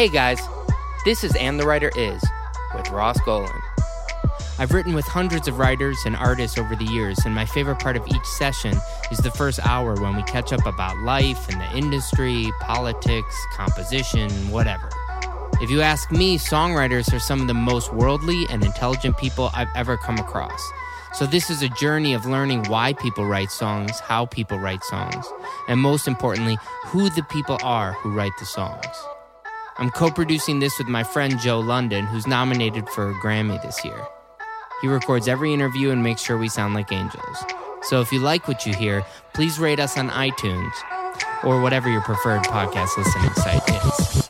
Hey guys, this is And the Writer Is with Ross Golan. I've written with hundreds of writers and artists over the years, and my favorite part of each session is the first hour when we catch up about life and the industry, politics, composition, whatever. If you ask me, songwriters are some of the most worldly and intelligent people I've ever come across. So, this is a journey of learning why people write songs, how people write songs, and most importantly, who the people are who write the songs. I'm co producing this with my friend Joe London, who's nominated for a Grammy this year. He records every interview and makes sure we sound like angels. So if you like what you hear, please rate us on iTunes or whatever your preferred podcast listening site is.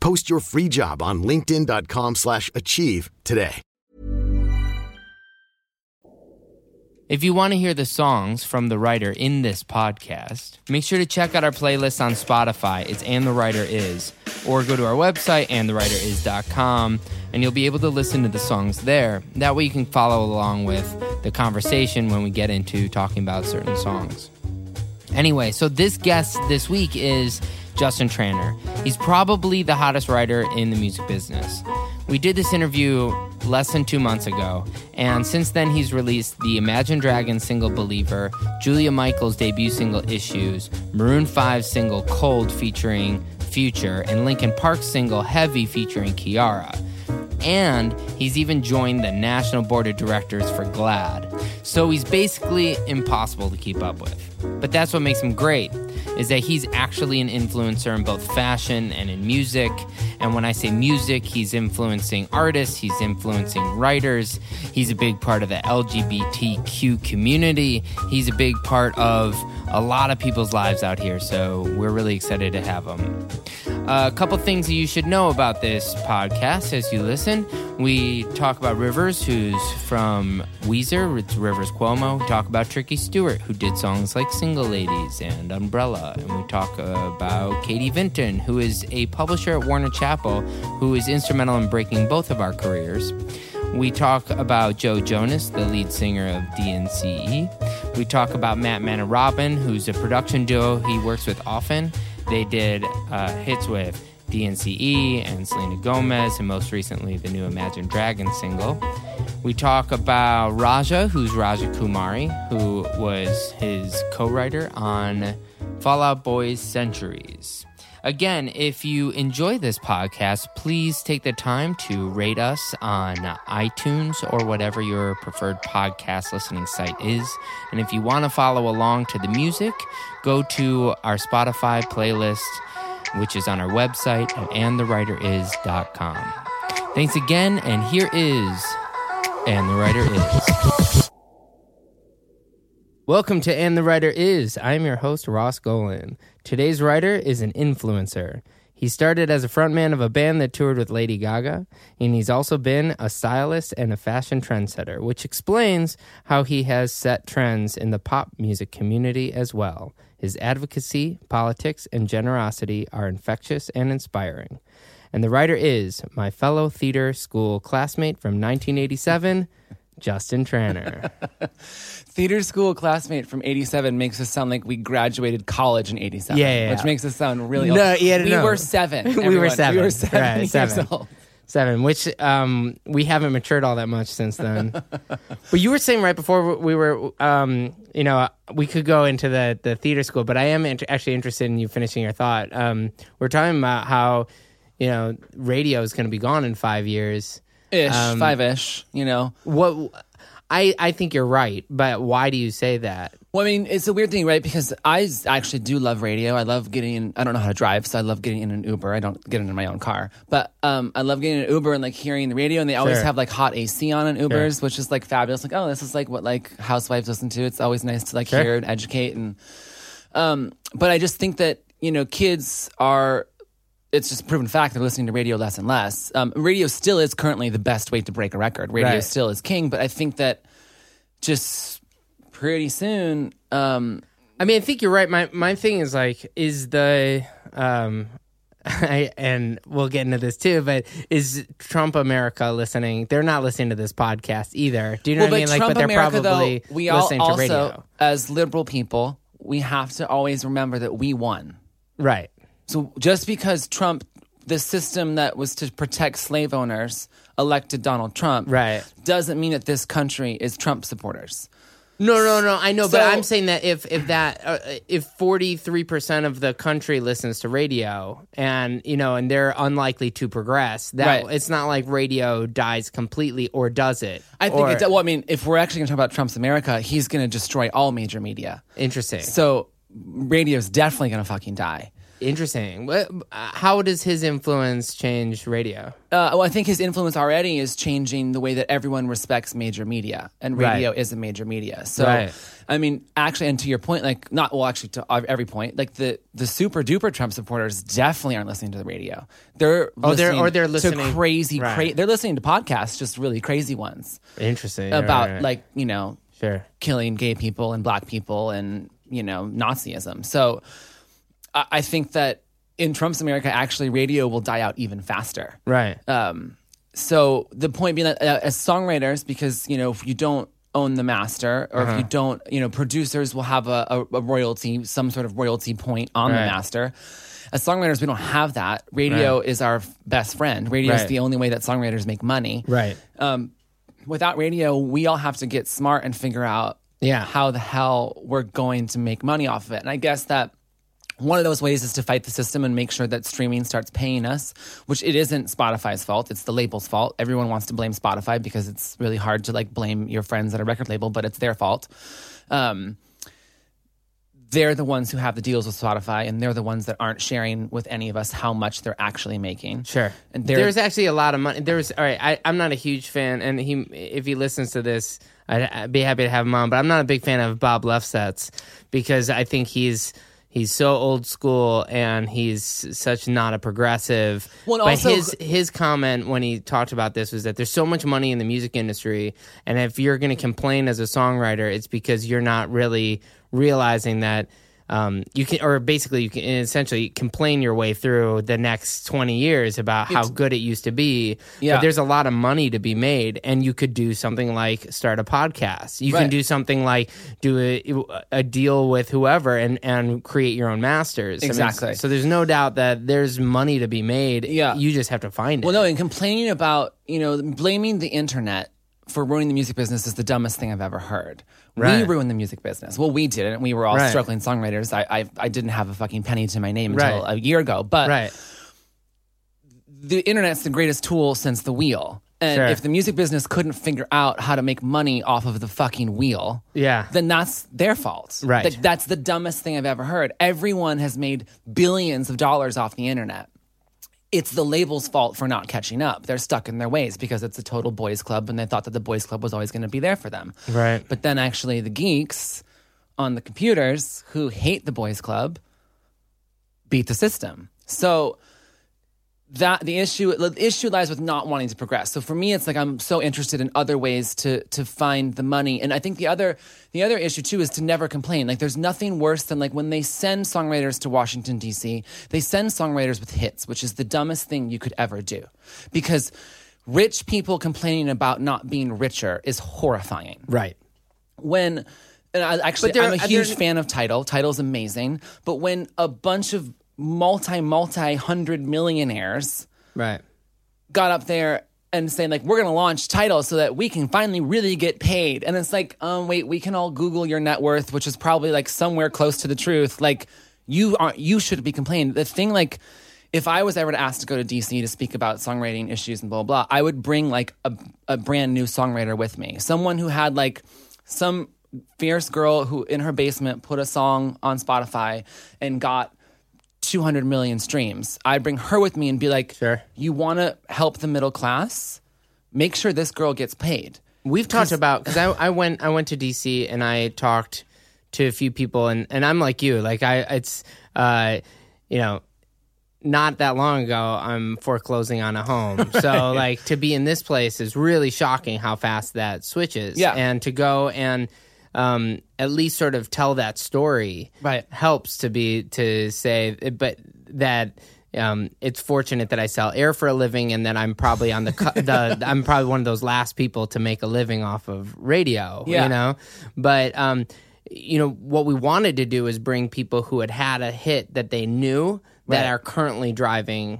Post your free job on linkedin.com/achieve slash achieve today. If you want to hear the songs from the writer in this podcast, make sure to check out our playlist on Spotify. It's And the Writer Is. Or go to our website, andthewriteris.com, and you'll be able to listen to the songs there. That way you can follow along with the conversation when we get into talking about certain songs. Anyway, so this guest this week is Justin Tranter. He's probably the hottest writer in the music business. We did this interview less than two months ago, and since then he's released the Imagine Dragons single Believer, Julia Michaels' debut single Issues, Maroon 5 single Cold featuring Future, and Linkin Park's single Heavy featuring Kiiara. And he's even joined the national board of directors for GLAAD. So he's basically impossible to keep up with. But that's what makes him great, is that he's actually an influencer in both fashion and in music. And when I say music, he's influencing artists, he's influencing writers, he's a big part of the LGBTQ community, he's a big part of a lot of people's lives out here. So we're really excited to have him. A couple things you should know about this podcast as you listen. We talk about Rivers, who's from Weezer, it's Rivers Cuomo. We talk about Tricky Stewart, who did songs like Single Ladies and Umbrella. And we talk about Katie Vinten, who is a publisher at Warner Chappell, who is instrumental in breaking both of our careers. We talk about Joe Jonas, the lead singer of DNCE. We talk about Mattman & Robin, who's a production duo he works with often. They did uh, hits with DNCE and Selena Gomez, and most recently the new Imagine Dragons single. We talk about Raja, who's Raja Kumari, who was his co writer on Fall Out Boy's Centuries. Again, if you enjoy this podcast, please take the time to rate us on iTunes or whatever your preferred podcast listening site is. And if you want to follow along to the music, go to our Spotify playlist, which is on our website at andthewriteris.com. Thanks again, and here is And the Writer Is. Welcome to And the Writer Is. I'm your host, Ross Golan. Today's writer is an influencer. He started as a frontman of a band that toured with Lady Gaga, and he's also been a stylist and a fashion trendsetter, which explains how he has set trends in the pop music community as well. His advocacy, politics, and generosity are infectious and inspiring. And the writer is my fellow theater school classmate from 1987, Justin Tranter. Theater school classmate from 87 makes us sound like we graduated college in 87. Yeah, yeah, Which yeah. makes us sound really No, old. yeah, we no. were seven. We were seven. We were seven Right, years seven. old. Seven, which um, we haven't matured all that much since then. but you were saying right before we were, um, you know, we could go into the, the theater school, but I am int- actually interested in you finishing your thought. Um, we're talking about how, you know, radio is going to be gone in five years. Ish, Um, five-ish, you know. What I I think you're right, but why do you say that? Well, I mean, it's a weird thing, right? Because I actually do love radio. I love getting in. I don't know how to drive, so I love getting in an Uber. I don't get in my own car, but um, I love getting in an Uber and like hearing the radio. And they always Sure. have like hot AC on in Ubers, which is like fabulous. Like, oh, this is like what like housewives listen to. It's always nice to like Sure. hear and educate. And um, but I just think that you know, kids are it's just proven fact they're listening to radio less and less. Um, radio still is currently the best way to break a record. Radio Right. still is king, but I think that just pretty soon, um, I mean, I think you're right. My my thing is like, is the um, I, and we'll get into this too, but is Trump America listening? They're not listening to this podcast either. Do you know well, what I mean? Like, Trump but they're America, probably though, we all listening also, to radio, as liberal people, we have to always remember that we won. right? So just because Trump, the system that was to protect slave owners, elected Donald Trump, Right. doesn't mean that this country is Trump supporters. No, no, no. I know, but I'm saying that if if that uh, if 43 percent of the country listens to radio, and you know, and they're unlikely to progress, that Right. it's not like radio dies completely, or does it? I think Or- it. Well, I mean, if we're actually going to talk about Trump's America, he's going to destroy all major media. interesting. So radio's definitely going to fucking die. Interesting. What, how does his influence change radio? Uh, well, I think his influence already is changing the way that everyone respects major media, and radio Right. is a major media. So, Right. I mean, actually, and to your point, like not well, actually, to every point, like the the super duper Trump supporters definitely aren't listening to the radio. They're Oh, they're- listening or they're listening to crazy, Right. cra- they're listening to podcasts, just really crazy ones Interesting. about like you know sure. killing gay people and black people and you know Nazism. So I, think that in Trump's America, actually, radio will die out even faster. Right. Um, so the point being that uh, as songwriters, because you know if you don't own the master, or Uh-huh. if you don't, you know, producers will have a, a, a royalty, some sort of royalty point on the master. As songwriters, we don't have that. Radio is our best friend. Radio is the only way that songwriters make money. right. Um, without radio, we all have to get smart and figure out Yeah. how the hell we're going to make money off of it. And I guess that one of those ways is to fight the system and make sure that streaming starts paying us, which it isn't Spotify's fault. It's the label's fault. Everyone wants to blame Spotify because it's really hard to like blame your friends at a record label, but it's their fault. Um, they're the ones who have the deals with Spotify, and they're the ones that aren't sharing with any of us how much they're actually making. Sure. And There's actually a lot of money. There's all right. I, I'm not a huge fan, and he if he listens to this, I'd, I'd be happy to have him on. But I'm not a big fan of Bob Lefsetz because I think he's he's so old school and he's such not a progressive. Well, but also- his his comment when he talked about this was that there's so much money in the music industry, and if you're going to complain as a songwriter, it's because you're not really realizing that. Um, you can, or basically, you can essentially complain your way through the next 20 years about how good it used to be. Yeah. But there's a lot of money to be made, and you could do something like start a podcast. You can do something like do a, a deal with whoever and, and create your own masters. I mean, Exactly. so there's no doubt that there's money to be made. Yeah. You just have to find it. Well, no, and complaining about, you know, blaming the internet for ruining the music business is the dumbest thing I've ever heard. We Right. ruined the music business. Well, we didn't. We were all Right. struggling songwriters. I, I I didn't have a fucking penny to my name until Right. a year ago. But right. the internet's the greatest tool since the wheel. And Sure. if the music business couldn't figure out how to make money off of the fucking wheel, Yeah. then that's their fault. Right. Like, that's the dumbest thing I've ever heard. Everyone has made billions of dollars off the internet. It's the label's fault for not catching up. They're stuck in their ways because it's a total boys club and they thought that the boys club was always going to be there for them. Right. But then actually the geeks on the computers who hate the boys club beat the system. So that the issue the issue lies with not wanting to progress. So for me it's like I'm so interested in other ways to to find the money. And I think the other the other issue too is to never complain. Like there's nothing worse than like when they send songwriters to Washington DC, they send songwriters with hits, which is the dumbest thing you could ever do. Because rich people complaining about not being richer is horrifying Right. when and I actually I'm a huge there- fan of Tidal. Tidal's amazing, but when a bunch of multi multi hundred millionaires Right. got up there and saying like we're going to launch Tidal so that we can finally really get paid, and it's like um wait we can all Google your net worth, which is probably like somewhere close to the truth. Like you aren't you should be complaining. The thing like. If I was ever asked to go to DC to speak about songwriting issues and blah blah, blah I would bring like a, a brand new songwriter with me, someone who had like some fierce girl who in her basement put a song on Spotify and got 200 million streams. I'd bring her with me and be like, Sure. you want to help the middle class? Make sure this girl gets paid. We've talked about because I, I went I went to DC and I talked to a few people and, and I'm like you like I it's uh you know not that long ago, I'm foreclosing on a home. So, like, to be in this place is really shocking how fast that switches. Yeah. And to go and um, at least sort of tell that story Right. helps to be to say, but that. Um, it's fortunate that I sell air for a living, and that I'm probably on the, cu- the I'm probably one of those last people to make a living off of radio. Yeah. You know, but um, you know what we wanted to do is bring people who had had a hit that they knew that Right. are currently driving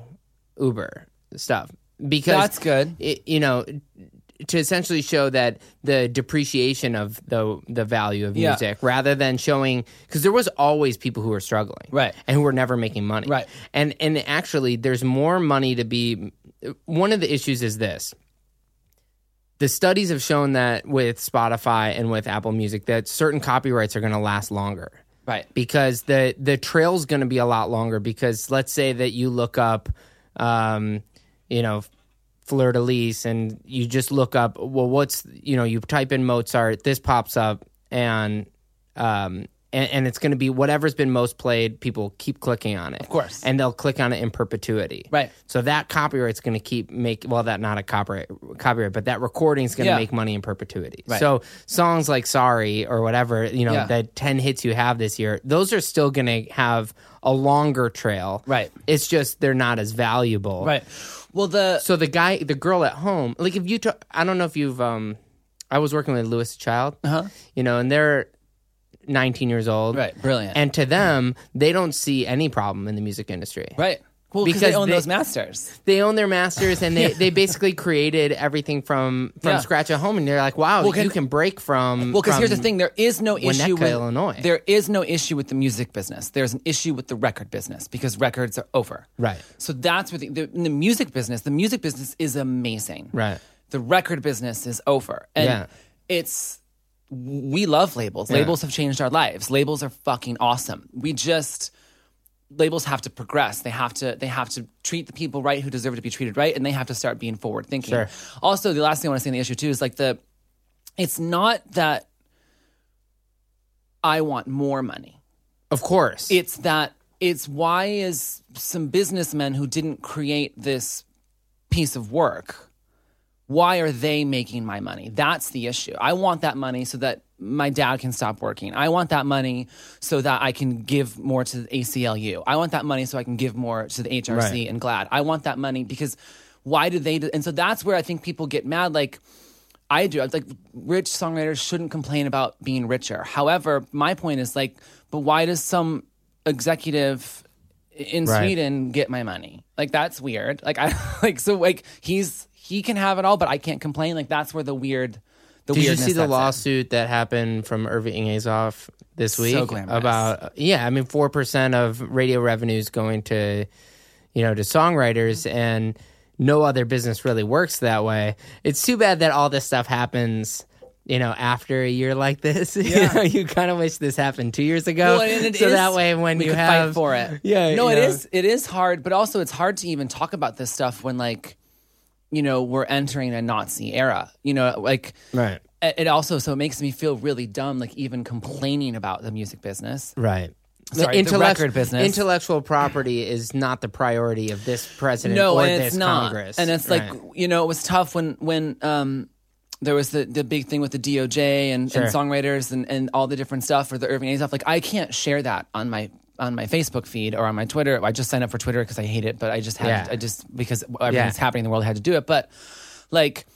Uber stuff because That's good. It, you know, to essentially show that the depreciation of the the value of Yeah. music rather than showing because there was always people who were struggling Right. and who were never making money Right. and and actually there's more money to be one of the issues is this the studies have shown that with Spotify and with Apple Music that certain copyrights are going to last longer Right. because the the trail's going to be a lot longer because let's say that you look up um, you know fleur de lis and you just look up well what's you know you type in mozart this pops up and um and, and it's going to be whatever's been most played people keep clicking on it of course. and they'll click on it in perpetuity Right. so that copyright's going to keep make well that not a copyright copyright but that recording's going to Yeah. make money in perpetuity Right. so songs like sorry or whatever you know Yeah. that 10 hits you have this year those are still going to have a longer trail Right. it's just they're not as valuable Right. Well, the so the guy the girl at home like if you I don't know if you've um i was working with lewis child uh-huh. you know and they're 19 years old Right, brilliant. and to them they don't see any problem in the music industry right. Well, because they own they- those masters. they own their masters and they, they basically created everything from from Yeah. scratch at home and they're like wow Well, you can break from Well, because here's the thing: there is no issue with Illinois. There is no issue with the music business. There's an issue with the record business because records are over. Right. So that's where the, the, in the music business. The music business is amazing. Right. The record business is over, and Yeah. it's we love labels. Labels have changed our lives. Labels are fucking awesome. We just labels have to progress. They have to they have to treat the people right who deserve to be treated right, and they have to start being forward thinking. Sure. Also, the last thing I want to say on the issue too is like the it's not that I want more money. of course It's that it's why is some businessmen who didn't create this piece of work why are they making my money? That's the issue. I want that money so that my dad can stop working. I want that money so that I can give more to the ACLU. I want that money so I can give more to the HRC Right. and GLAAD. I want that money because why do they? Do, and so that's where I think people get mad. Like I do. It's like rich songwriters shouldn't complain about being richer. However, my point is like, but why does some executive in Right. Sweden get my money? Like that's weird. Like I like so like he's he can have it all, but I can't complain. Like that's where the weird. The Did you see the sets in. lawsuit that happened from Irving Azoff this week glamorous. about yeah, I mean four percent of radio revenues going to you know to songwriters mm-hmm. and no other business really works that way. It's too bad that all this stuff happens you know after a year like this. you know, you kind of wish this happened 2 years ago Well, so is- that way when we you have fight for it. Yeah, no, it know. is. It is hard, but also it's hard to even talk about this stuff when like, you know, we're entering a Nazi era. You know, like Right. It it also so it makes me feel really dumb, like even complaining about the music business. Right. Sorry, the Intellect- record business. Intellectual property is not the priority of this president no, or and this it's not. Congress. And it's Right. like you know, it was tough when when um there was the the big thing with the DOJ and, Sure. and songwriters and, and all the different stuff for the Irving A stuff. Like I can't share that on my on my Facebook feed or on my Twitter. I just signed up for Twitter because I hate it, but I just had Yeah. I just because everything's Yeah. happening in the world, I had to do it. But like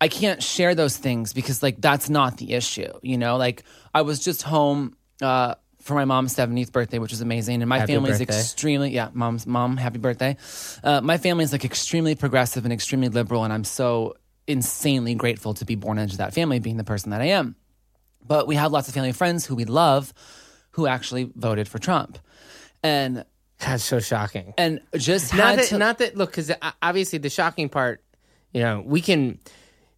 I can't share those things because like that's not the issue. You know, like I was just home uh, for my mom's 70th birthday, which was amazing, and my Happy family's birthday. extremely yeah, mom's mom, happy birthday. Uh, my family is like extremely progressive and extremely liberal, and I'm so insanely grateful to be born into that family, being the person that I am. But we have lots of family friends who we love, who actually voted for Trump, and That's so shocking. and just not that, to, not that. Look, because obviously the shocking part, you know, we can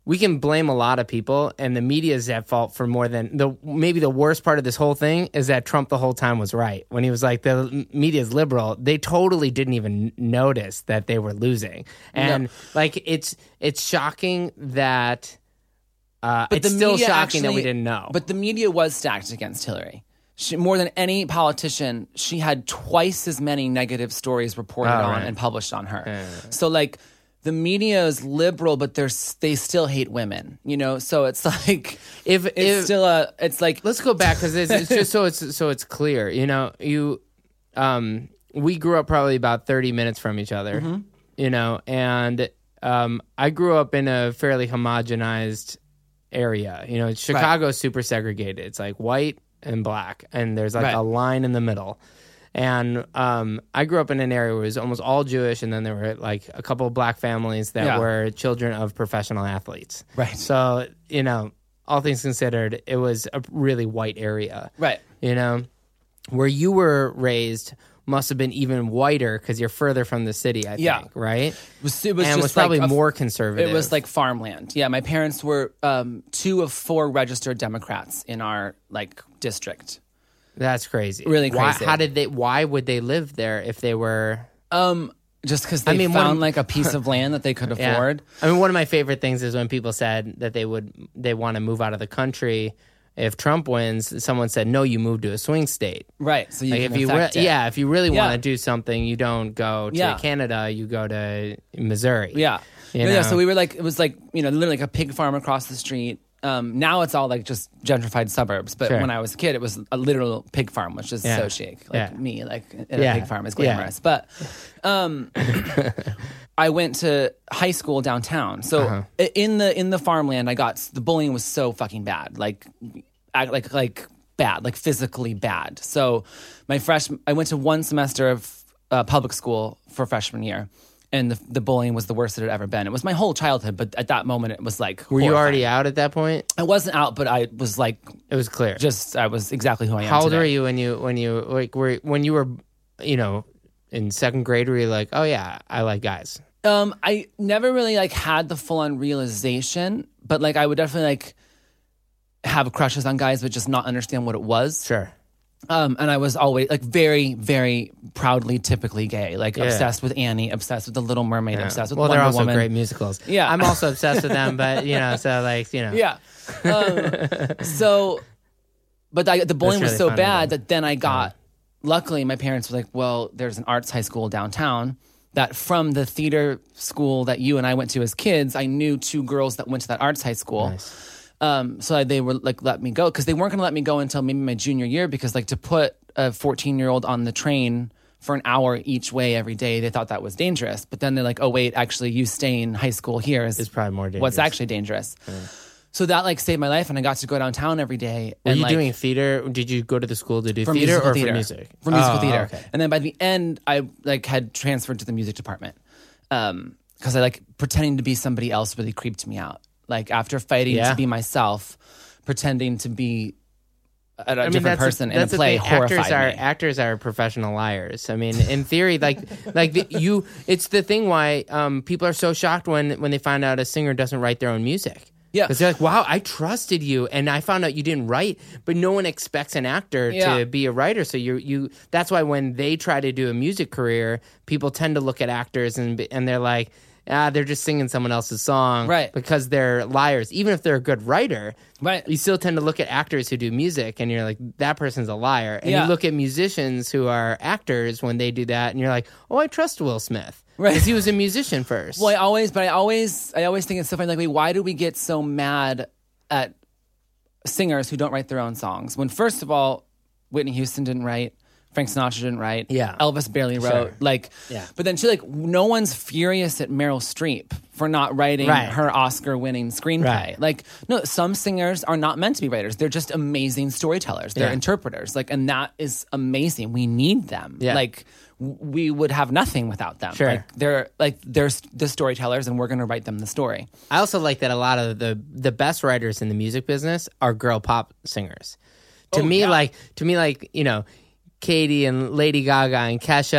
we can blame a lot of people, and the media is at fault for more than the maybe the worst part of this whole thing is that Trump the whole time was right when he was like the media is liberal. They totally didn't even notice that they were losing, and like it's it's shocking that. Uh, it's still media shocking that we didn't know. But the media was stacked against Hillary. She, more than any politician, she had twice as many negative stories reported Oh, on right. and published on her. So like the media is liberal, but they're they still hate women. You know, so it's like If- it's if- still a it's like let's go back because it's, it's just so it's so it's clear. You know, you um, we grew up probably about thirty minutes from each other. Mm-hmm. You know, and um, I grew up in a fairly homogenized area. You know, Chicago's super segregated. It's like white and black, and there's like Right. a line in the middle. And um, I grew up in an area where it was almost all Jewish, and then there were like a couple of black families that Yeah. were children of professional athletes. Right. So you know, all things considered, it was a really white area. right. You know, where you were raised must have been even whiter because you're further from the city. I Yeah. think, right? It was, it was and just was probably like a- more conservative. It was like farmland. Yeah, my parents were um, two of four registered Democrats in our like district. that's crazy. really Why, crazy. how did they? Why would they live there if they were? Um, just because they I mean, found of- like a piece of land that they could Yeah. afford. I mean, one of my favorite things is when people said that they would they want to move out of the country. If Trump wins, someone said, "No, you move to a swing state." Right. So you Like if you, re- yeah, if you really Yeah. want to do something, you don't go to Yeah. Canada. You go to Missouri. Yeah. You Yeah, yeah. So we were like, it was like, you know, literally like a pig farm across the street. Um, now it's all like just gentrified suburbs. But Sure. when I was a kid, it was a literal pig farm, which is Yeah. so chic. Like Yeah. me, like a pig farm is glamorous. But um, I went to high school downtown. So Uh-huh. in the in the farmland, I got the bullying was so fucking bad. Like, like like bad, like physically bad. So my freshman, I went to one semester of uh, public school for freshman year. And the, the bullying was the worst it had ever been. It was my whole childhood, but at that moment, it was like. Were you already out at that point? I wasn't out, but I was like, It was clear. just I was exactly who I am. How old today. were you when you when you like were when you were you know in second grade? Were you like, oh yeah, I like guys? Um, I never really like had the full on realization, but like I would definitely like have crushes on guys, but just not understand what it was. Sure. Um, and I was always like very, very proudly, typically gay, like Yeah. obsessed with Annie, obsessed with The Little Mermaid, obsessed with well, Wonder they're also Woman. great musicals. Yeah. I'm also obsessed with them, but you know, so like you know, Yeah. Um, so, but I, the bullying was so bad though. that then I got. Luckily, my parents were like, "Well, there's an arts high school downtown." That from the theater school that you and I went to as kids, I knew two girls that went to that arts high school. Um, so they were like, let me go because they weren't going to let me go until maybe my junior year because like to put a 14 year old on the train for an hour each way every day, they thought that was dangerous. But then they're like, oh wait, actually, you stay in high school here is It's probably more dangerous. what's actually dangerous. So that like saved my life, and I got to go downtown every day. Were and, you like, doing theater? Did you go to the school to do for theater or theater for music? For musical Oh, theater, okay. and then by the end, I like had transferred to the music department because I like pretending to be somebody else really creeped me out. Like after fighting Yeah. to be myself, pretending to be a, a I mean, different person the, in a that's the play thing. horrified Actors are me. actors are professional liars. I mean, in theory, like like the, you, it's the thing why um, people are so shocked when when they find out a singer doesn't write their own music. Yeah. because they're like, "Wow, I trusted you, and I found out you didn't write." But no one expects an actor Yeah. to be a writer. So you you that's why when they try to do a music career, people tend to look at actors and and they're like. Ah, they're just singing someone else's song, Right. Because they're liars. Even if they're a good writer, Right. You still tend to look at actors who do music, and you're like, that person's a liar. And Yeah. you look at musicians who are actors when they do that, and you're like, oh, I trust Will Smith, Right. Because he was a musician first. Well, I always, but I always, I always think it's so funny. Like, wait, why do we get so mad at singers who don't write their own songs? When first of all, Whitney Houston didn't write, Frank Sinatra didn't write, Yeah. Elvis barely wrote. Sure. Like, Yeah. But then she like, no one's furious at Meryl Streep for not writing Right. her Oscar-winning screenplay. Right. Like, no, some singers are not meant to be writers. They're just amazing storytellers. They're Yeah. interpreters. Like, and that is amazing. We need them. Yeah. Like. We would have nothing without them. Sure. Like they're like they're the storytellers, and we're going to write them the story. I also like that a lot of the the best writers in the music business are girl pop singers. To Oh, me, yeah. like to me, like you know, Katie and Lady Gaga and Kesha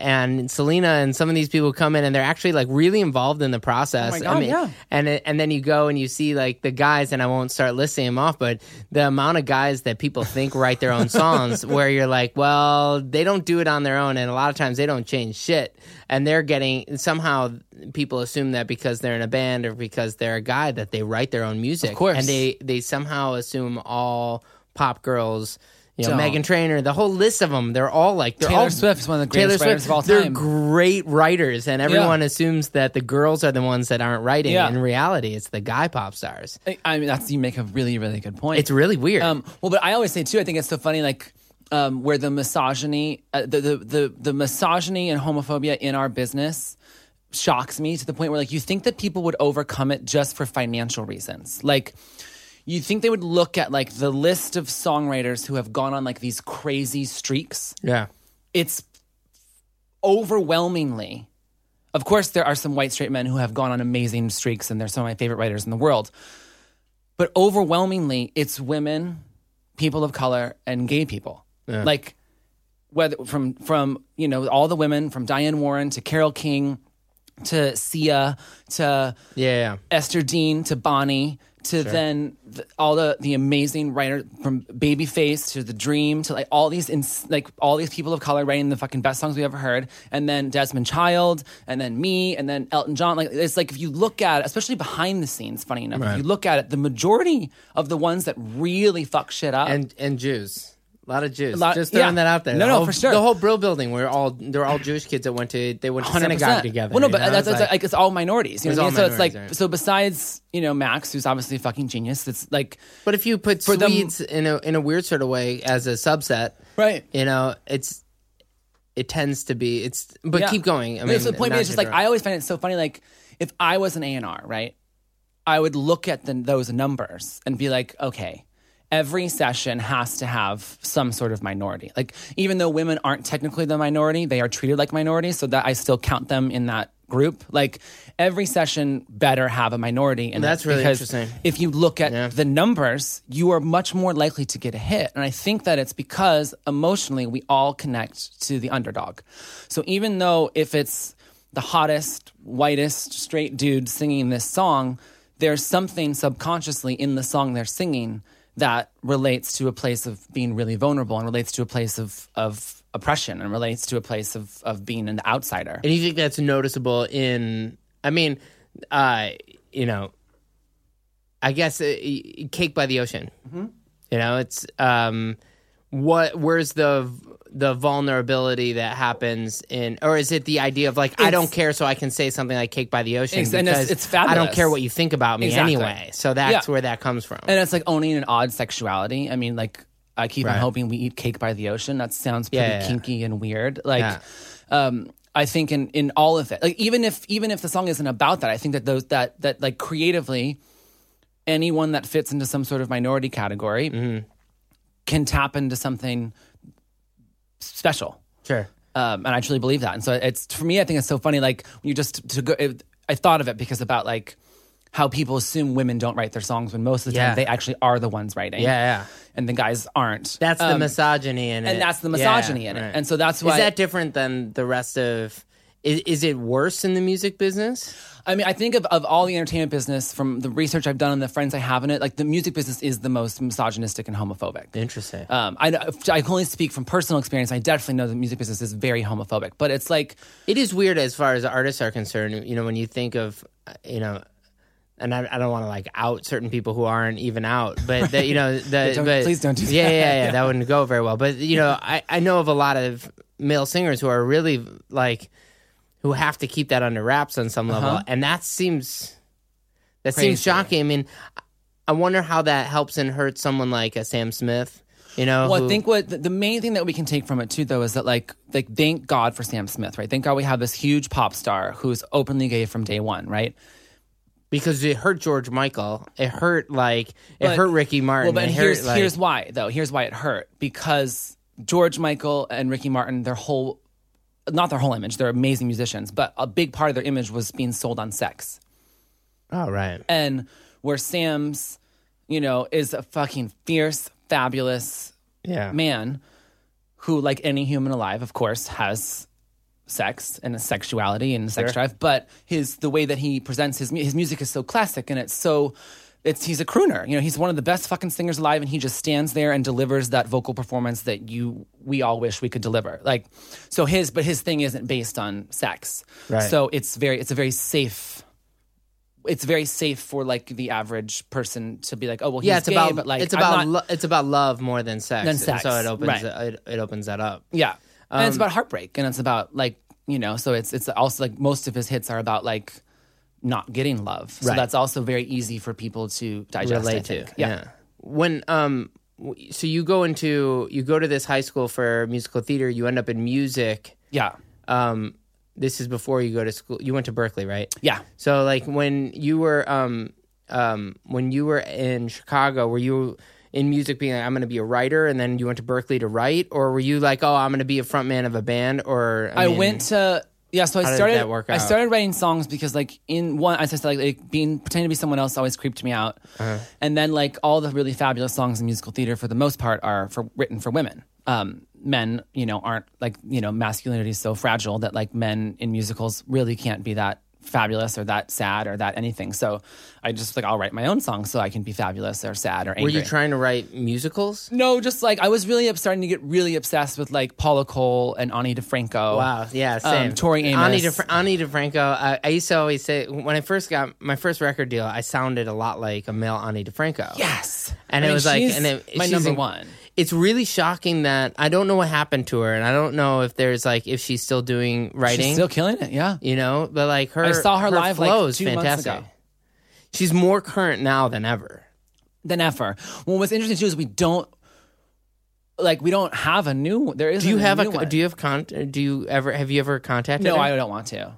and Selena and some of these people come in and they're actually like really involved in the process. Oh my God, yeah. And and then you go and you see like the guys, and I won't start listing them off, but the amount of guys that people think write their own songs, where you're like, well, they don't do it on their own, and a lot of times they don't change shit, and they're getting somehow people assume that because they're in a band or because they're a guy that they write their own music, Of course. and they they somehow assume all pop girls You know, Don't. Meghan Trainor, the whole list of them, they're all like they're Taylor all, Swift is one of the greatest Taylor Swift, of all time. They're great writers, and everyone assumes that the girls are the ones that aren't writing. Yeah. In reality, it's the guy pop stars. I- I mean, that's you make a really, really good point. It's really weird. Um, well, but I always say too. I think it's so funny, like um, where the misogyny, uh, the, the the the misogyny and homophobia in our business shocks me to the point where like you think that people would overcome it just for financial reasons, like. You think they would look at like the list of songwriters who have gone on like these crazy streaks? yeah. It's overwhelmingly. Of course, there are some white straight men who have gone on amazing streaks, and they're some of my favorite writers in the world. But overwhelmingly, it's women, people of color, and gay people. Like whether from from you know all the women from Diane Warren to Carole King to Sia to Yeah, yeah. Ester Dean to Bonnie to then the, all the the amazing writer from Babyface to The Dream to like all these ins- like all these people of color writing the fucking best songs we ever heard, and then Desmond Child, and then me, and then Elton John. Like it's like if you look at it, especially behind the scenes, funny enough, if you look at it, the majority of the ones that really fuck shit up and and Jews. A lot of Jews. lot- Just throwing yeah. that out there. No, The no, whole- for sure. The whole Brill building, we're all they're all Jewish kids that went to they went to synagogue together. Well, no, you but know? that's, that's like, it's all minorities. You know what I all mean? So it's like minorities, right. so. Besides, you know, Max, who's obviously a fucking genius. It's like But if you put For them- Swedes in a in a weird sort of way as a subset, Right. You know, it's it tends to be it's. But Yeah. keep going. I mean, so the point is just like. I always find it so funny. Like if I was an A and R, right, I would look at the, those numbers and be like, okay, every session has to have some sort of minority. Like even though women aren't technically the minority, they are treated like minorities, so that I still count them in that group. Like every session better have a minority, and That's really interesting. If you look at Yeah. the numbers, you are much more likely to get a hit. And I think that it's because emotionally we all connect to the underdog. So even though if it's the hottest, whitest, straight dude singing this song, there's something subconsciously in the song they're singing that relates to a place of being really vulnerable and relates to a place of, of oppression and relates to a place of, of being an outsider. And you think that's noticeable in? I mean, uh, you know, I guess uh, Cake by the Ocean. Mm-hmm. You know, it's um, what? Where's the the vulnerability that happens in, or is it the idea of like I don't care, so I can say something like Cake by the Ocean and it's- because it's I don't care what you think about me Exactly. anyway. So that's Yeah. where that comes from. And it's like owning an odd sexuality. I mean, like I keep on hoping we eat cake by the ocean. That sounds pretty Yeah, yeah, kinky and weird. Like, um, I think in in all of it, like even if even if the song isn't about that, I think that those that that like creatively, anyone that fits into some sort of minority category Mm-hmm. Can tap into something special. sure. Um, and I truly believe that. And so it's for me, I think it's so funny. Like when you just to go, it, I thought of it because about like how people assume women don't write their songs when most of the Yeah. time they actually are the ones writing. Yeah, yeah. and the guys aren't. That's the Um, misogyny in it, and that's the Yeah, misogyny in it. right. And so that's why is that different than the rest of? Is, is it worse in the music business? I mean, I think of, of all the entertainment business from the research I've done and the friends I have in it, like the music business is the most misogynistic and homophobic. Interesting. Um, I, I can only speak from personal experience. I definitely know the music business is very homophobic, but it's like, It is weird as far as artists are concerned. You know, when you think of, you know, and I, I don't want to like out certain people who aren't even out, but the, you know, the Don't- but, please don't do yeah, that. Yeah, yeah, yeah, that wouldn't go very well. But you know, I I know of a lot of male singers who are really like who have to keep that under wraps on some level, uh-huh. and that seems that seems shocking. I mean, I wonder how that helps and hurts someone like a Sam Smith. You know, Well, who- I think what the, main thing that we can take from it too, though, is that like, like thank God for Sam Smith, right? Thank God we have this huge pop star who's openly gay from day one, right? because it hurt George Michael, it hurt like it But- hurt Ricky Martin. Well, but hurt, here's like- here's why though. Here's why it hurt because George Michael and Ricky Martin, their whole, not their whole image, they're amazing musicians, but a big part of their image was being sold on sex. Oh right. And where Sam's, you know, is a fucking fierce, fabulous Yeah. man who, like any human alive, of course, has sex and a sexuality and a sex drive. But his the way that he presents his his music is so classic and it's so. It's, he's a crooner, you know. He's one of the best fucking singers alive, and he just stands there and delivers that vocal performance that you we all wish we could deliver. Like, so his, but his thing isn't based on sex, Right. so it's very, it's a very safe it's very safe for like the average person to be like, oh well, he's yeah, it's gay, about but like it's about not- lo- it's about love more than sex. Than and so it opens right. it, it opens that up. Yeah, and Um, it's about heartbreak, and it's about like you know, so it's it's also like most of his hits are about like not getting love. So Right. that's also very easy for people to digest. I relate to. think. Yeah. When um so you go into you go to this high school for musical theater, you end up in music. yeah, Um this is before you go to school. You went to Berklee, right? yeah. So like when you were um um when you were in Chicago, were you in music being like, I'm going to be a writer and then you went to Berklee to write or were you like, "Oh, I'm going to be a frontman of a band" or I, mean- went to yeah. So I How did started. that work I out? started writing songs because like in one, I just like, like being pretending to be someone else always creeped me out, Uh-huh. and then like all the really fabulous songs in musical theater for the most part are for written for women. Um, men, you know, aren't like you know masculinity is so fragile that like men in musicals really can't be that fabulous or that sad or that anything. So I just like I'll write my own songs so I can be fabulous or sad or angry. Were you trying to write musicals? No, just like I was really up- starting to get really obsessed with like Paula Cole and Ani DiFranco. Wow, yeah, same. Um, Tori Amos. Ani, DeFra- Ani DiFranco. I, I used to always say when I first got my first record deal, I sounded a lot like a male Ani DiFranco. Yes, and I it was like, and it, my number in- one. It's really shocking that I don't know what happened to her, and I don't know if there's like if she's still doing writing. She's still killing it. Yeah, you know, but like her, I saw her live, like, flow is months fantastic. She's more current now than ever. than ever. Well, what's interesting too is we don't like we don't have a new. There is. Do you have a? one. Do you have con? Do you ever? Have you ever contacted? No, her? I don't want to.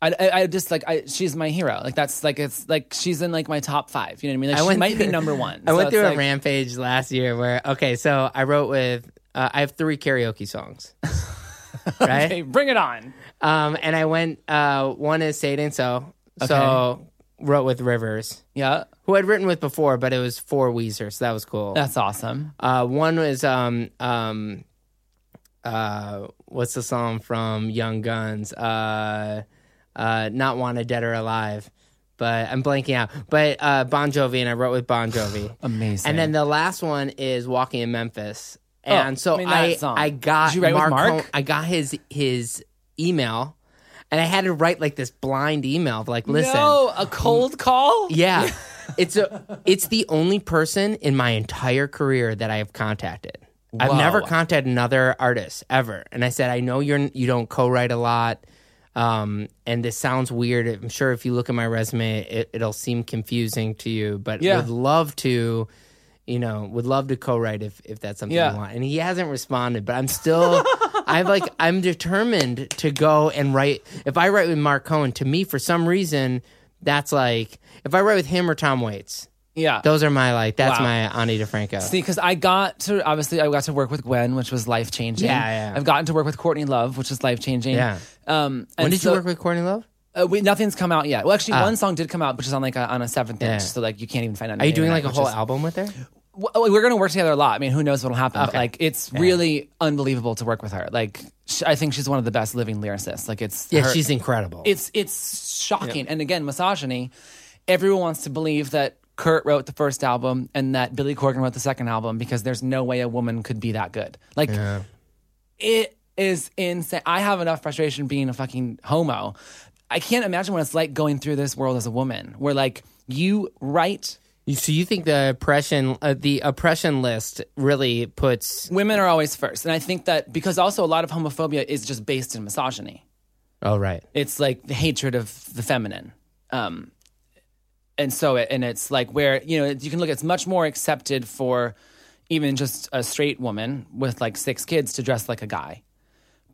I, I, I just like I, she's my hero. Like that's like it's like she's in like my top five. You know what I mean? Like I she went might be through- number one. I So went through a like- rampage last year where okay, so I wrote with uh, I have three karaoke songs, right? Okay, bring it on. Um, and I went. Uh, one is Ain't So. So wrote with Rivers, Yeah, who I'd written with before, but it was for Weezer, so that was cool. that's awesome. Uh, one was um um uh what's the song from Young Guns? Uh, uh, not wanted dead or alive. But I'm blanking out. But uh, Bon Jovi, and I wrote with Bon Jovi. Amazing. And then the last one is Walking in Memphis. And Oh, so I mean, I. I got Did you write with Marc, Marc? I got his his email, and I had to write like this blind email of like, listen, no, a cold call. yeah, it's a it's the only person in my entire career that I have contacted. I've never contacted another artist ever, and I said, I know you're you don't co-write a lot. Um, and this sounds weird. I'm sure if you look at my resume, it, it'll seem confusing to you, but Yeah. would love to, you know, would love to co-write if, if that's something Yeah. you want. And he hasn't responded, but I'm still, I'm like, I'm determined to go and write. If I write with Marc Cohn, to me, for some reason, that's like, if I write with him or Tom Waits, Yeah. those are my like, that's Wow. my Ani DiFranco. See, because I got to obviously I got to work with Gwen, which was life changing. Yeah, yeah. I've gotten to work with Courtney Love, which is life changing. Yeah. Um, when did so- you work with Courtney Love? Uh, we, nothing's come out yet. Well, actually, Ah. one song did come out, which is on like a, on a seventh Yeah. inch, so like you can't even find on Are you doing like a whole is- album with her? We're going to work together a lot. I mean, who knows what'll happen? But like, it's really unbelievable to work with her. Like, sh- I think she's one of the best living lyricists. Like, it's Yeah, her- she's incredible. it's it's shocking. And again, misogyny. Everyone wants to believe that Kurt wrote the first album and that Billy Corgan wrote the second album because there's no way a woman could be that good. Like it is insane. I have enough frustration being a fucking homo. I can't imagine what it's like going through this world as a woman, where like you write. So you think the oppression, uh, the oppression list, really puts? Women are always first, and I think that because also a lot of homophobia is just based in misogyny. Oh right. it's like the hatred of the feminine um and so it, and it's like where you know you can look it's much more accepted for even just a straight woman with like six kids to dress like a guy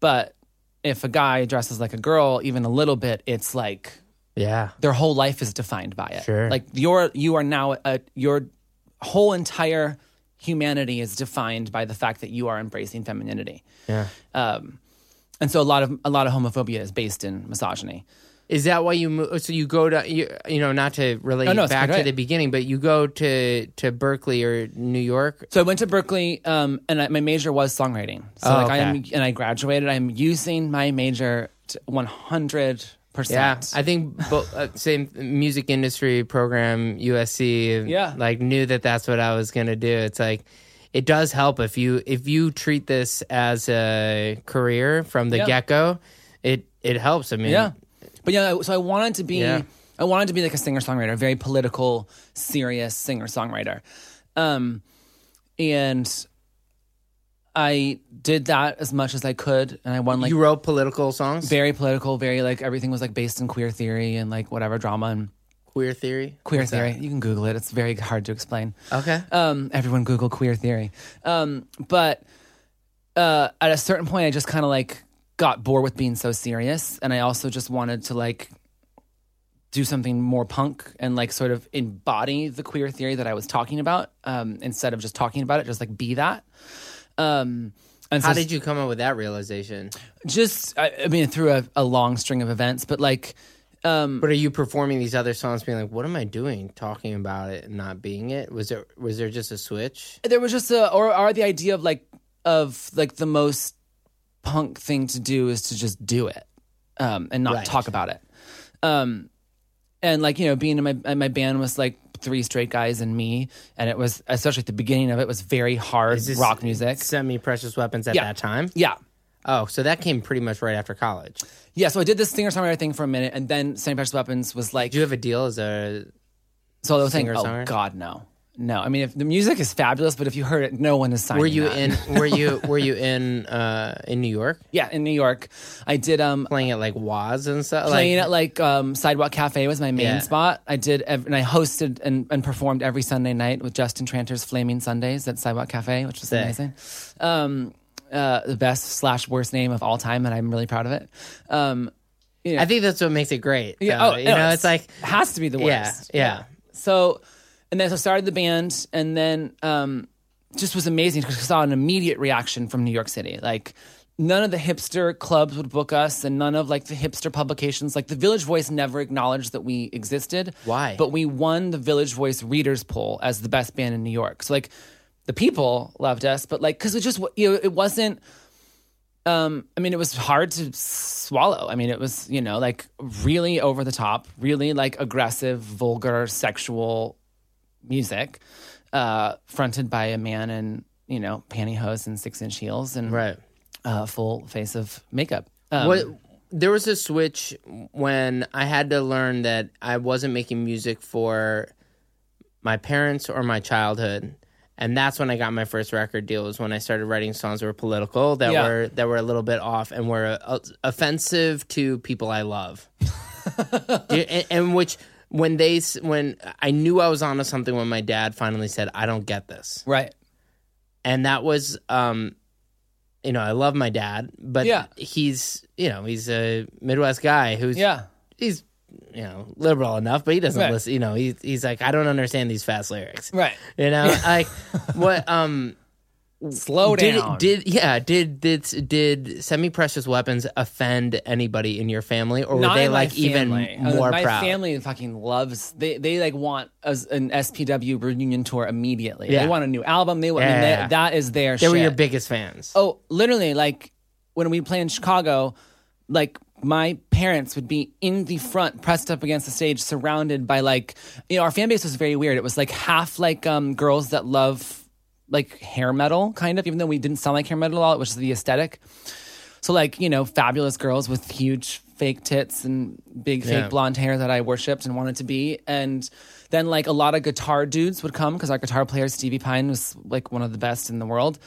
but if a guy dresses like a girl even a little bit it's like Yeah. their whole life is defined by it Sure. like you're you are now a, your whole entire humanity is defined by the fact that you are embracing femininity Yeah. um and so a lot of a lot of homophobia is based in misogyny Is that why you move? So you go to you, you know not to relate Oh, no, it's back to the beginning, but you go to to Berklee or New York. So I went to Berklee, um, and I, my major was songwriting. So Oh, like I am, and I graduated. I'm using my major one hundred Yeah, percent. I think bo- uh, same music industry program USC. Yeah. like knew that that's what I was gonna do. It's like it does help if you if you treat this as a career from the Yeah. get go. It it helps. I mean, Yeah, but yeah. So I wanted to be Yeah. I wanted to be like a singer songwriter, very political, serious singer songwriter. Um, and I did that as much as I could, and I won like you wrote political songs, very political, very like everything was like based in queer theory and like whatever drama and queer theory. queer What's that? theory. You can Google it; it's very hard to explain. Okay. Um, everyone Google queer theory. Um, but uh, at a certain point, I just kind of like got bored with being so serious, and I also just wanted to like do something more punk and like sort of embody the queer theory that I was talking about um, instead of just talking about it, just like be that. Um, and How so did you come up with that realization? just I, I mean through a, a long string of events, but like um, But are you performing these other songs, being like, "What am I doing? Talking about it and not being it"? Was there was there just a switch? there was just a or or the idea of like of like the most punk thing to do is to just do it um and not Right. talk about it um and like you know being in my in my band was like three straight guys and me and it was especially at the beginning of it was very hard rock music Semi precious weapons at Yeah. that time. yeah Oh, so that came pretty much right after college. yeah so i did this singer songwriter thing for a minute and then Saint Precious Weapons was like Do you have a deal as a? so I was saying oh god no no i mean if the music is fabulous but if you heard it no one is signing Were you that. in? Were you were you in uh in New York yeah in new york i did um playing at like Waz and stuff? playing like, at like um, Sidewalk Cafe was my main Yeah. spot. I did, ev- and I hosted and, and performed every Sunday night with Justin Tranter's Flaming Sundays at Sidewalk Cafe, which was Sick. amazing. Um, uh, the best slash worst name of all time, and I'm really proud of it. Um, you know, I think that's what makes it great. yeah, oh, you no, know, it's like has to be the worst. yeah, worst. yeah. So, and then so I started the band, and then um, just was amazing because I saw an immediate reaction from New York City. Like none of the hipster clubs would book us, and none of like the hipster publications. Like the Village Voice never acknowledged that we existed. Why? But we won the Village Voice readers poll as the best band in New York. So like the people loved us, but like because it just you know it wasn't. Um, I mean, it was hard to swallow. I mean, it was, you know, like really over the top, really like aggressive, vulgar, sexual music, uh, fronted by a man in, you know, pantyhose and six inch heels and Right. uh, full face of makeup. Um, what there was a switch when I had to learn that I wasn't making music for my parents or my childhood. And that's when I got my first record deal. Was when I started writing songs that were political, that Yeah. were that were a little bit off and were uh, offensive to people I love. and, and which when they when I knew I was onto something when my dad finally said, "I don't get this," Right. and that was um you know i love my dad but Yeah. he's you know he's a midwest guy who's Yeah. he's you know liberal enough but he doesn't Right. listen you know he's, he's like i don't understand these fast lyrics Right. you know like what um Slow down. it, did yeah did did did semi precious weapons offend anybody in your family or were Not they like even family. Uh, more my proud family fucking loves they they like want as an SPW reunion tour immediately. Yeah. They want a new album. They want I mean, they- yeah, yeah. that is their they were your biggest fans Oh, literally, like when we play in Chicago, like my parents would be in the front, pressed up against the stage, surrounded by like, you know, our fan base was very weird. It was like half like um, girls that love like hair metal, kind of, even though we didn't sound like hair metal at all, which is the aesthetic. So like, you know, fabulous girls with huge fake tits and big fake blonde hair that I worshipped and wanted to be. And then like a lot of guitar dudes would come because our guitar player Stevy Pyne was like one of the best in the world.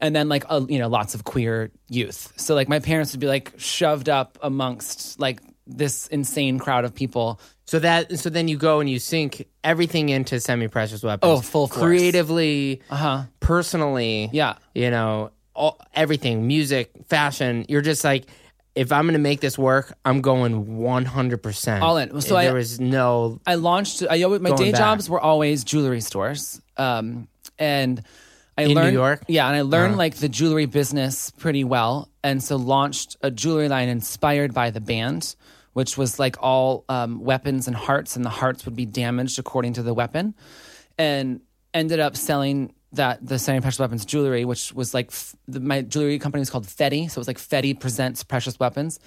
And then like uh, you know lots of queer youth. So like my parents would be like shoved up amongst like this insane crowd of people. So that so then you go and you sink everything into semi precious weapons. Oh, full force. creatively, Uh-huh. personally. Yeah. you know all, everything, music, fashion. You're just like, if I'm going to make this work, I'm going 100 percent All in. So I- there was no I launched. I always, my day back. jobs were always jewelry stores, um, and I In New learned York? Yeah, and I learned Uh-huh. like the jewelry business pretty well, and so launched a jewelry line inspired by the band, which was like all um, weapons and hearts, and the hearts would be damaged according to the weapon, and ended up selling that the semi precious weapons jewelry, which was like f- the, my jewelry company was called Fetty, so it was like Fetty presents precious weapons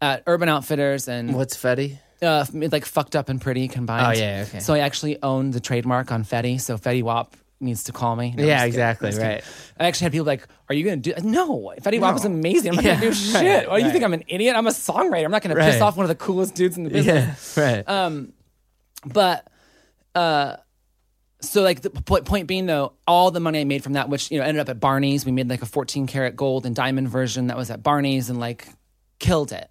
at Urban Outfitters and what's Fetty. uh, like fucked up and pretty combined. Oh, yeah, okay. So I actually owned the trademark on Fetty. So Fetty Wap needs to call me. No, Yeah, exactly, kidding. right. I actually had people like, "Are you going to do?" No, Fetty Wap was amazing. I'm not Yeah, going to do right, shit. Why do you think I'm an idiot? I'm a songwriter. I'm not going to piss off one of the coolest dudes in the business. Yeah, right. Um, but uh, so like the point, point being though, all the money I made from that, which you know ended up at Barney's, we made like a 14 karat gold and diamond version that was at Barney's and like killed it.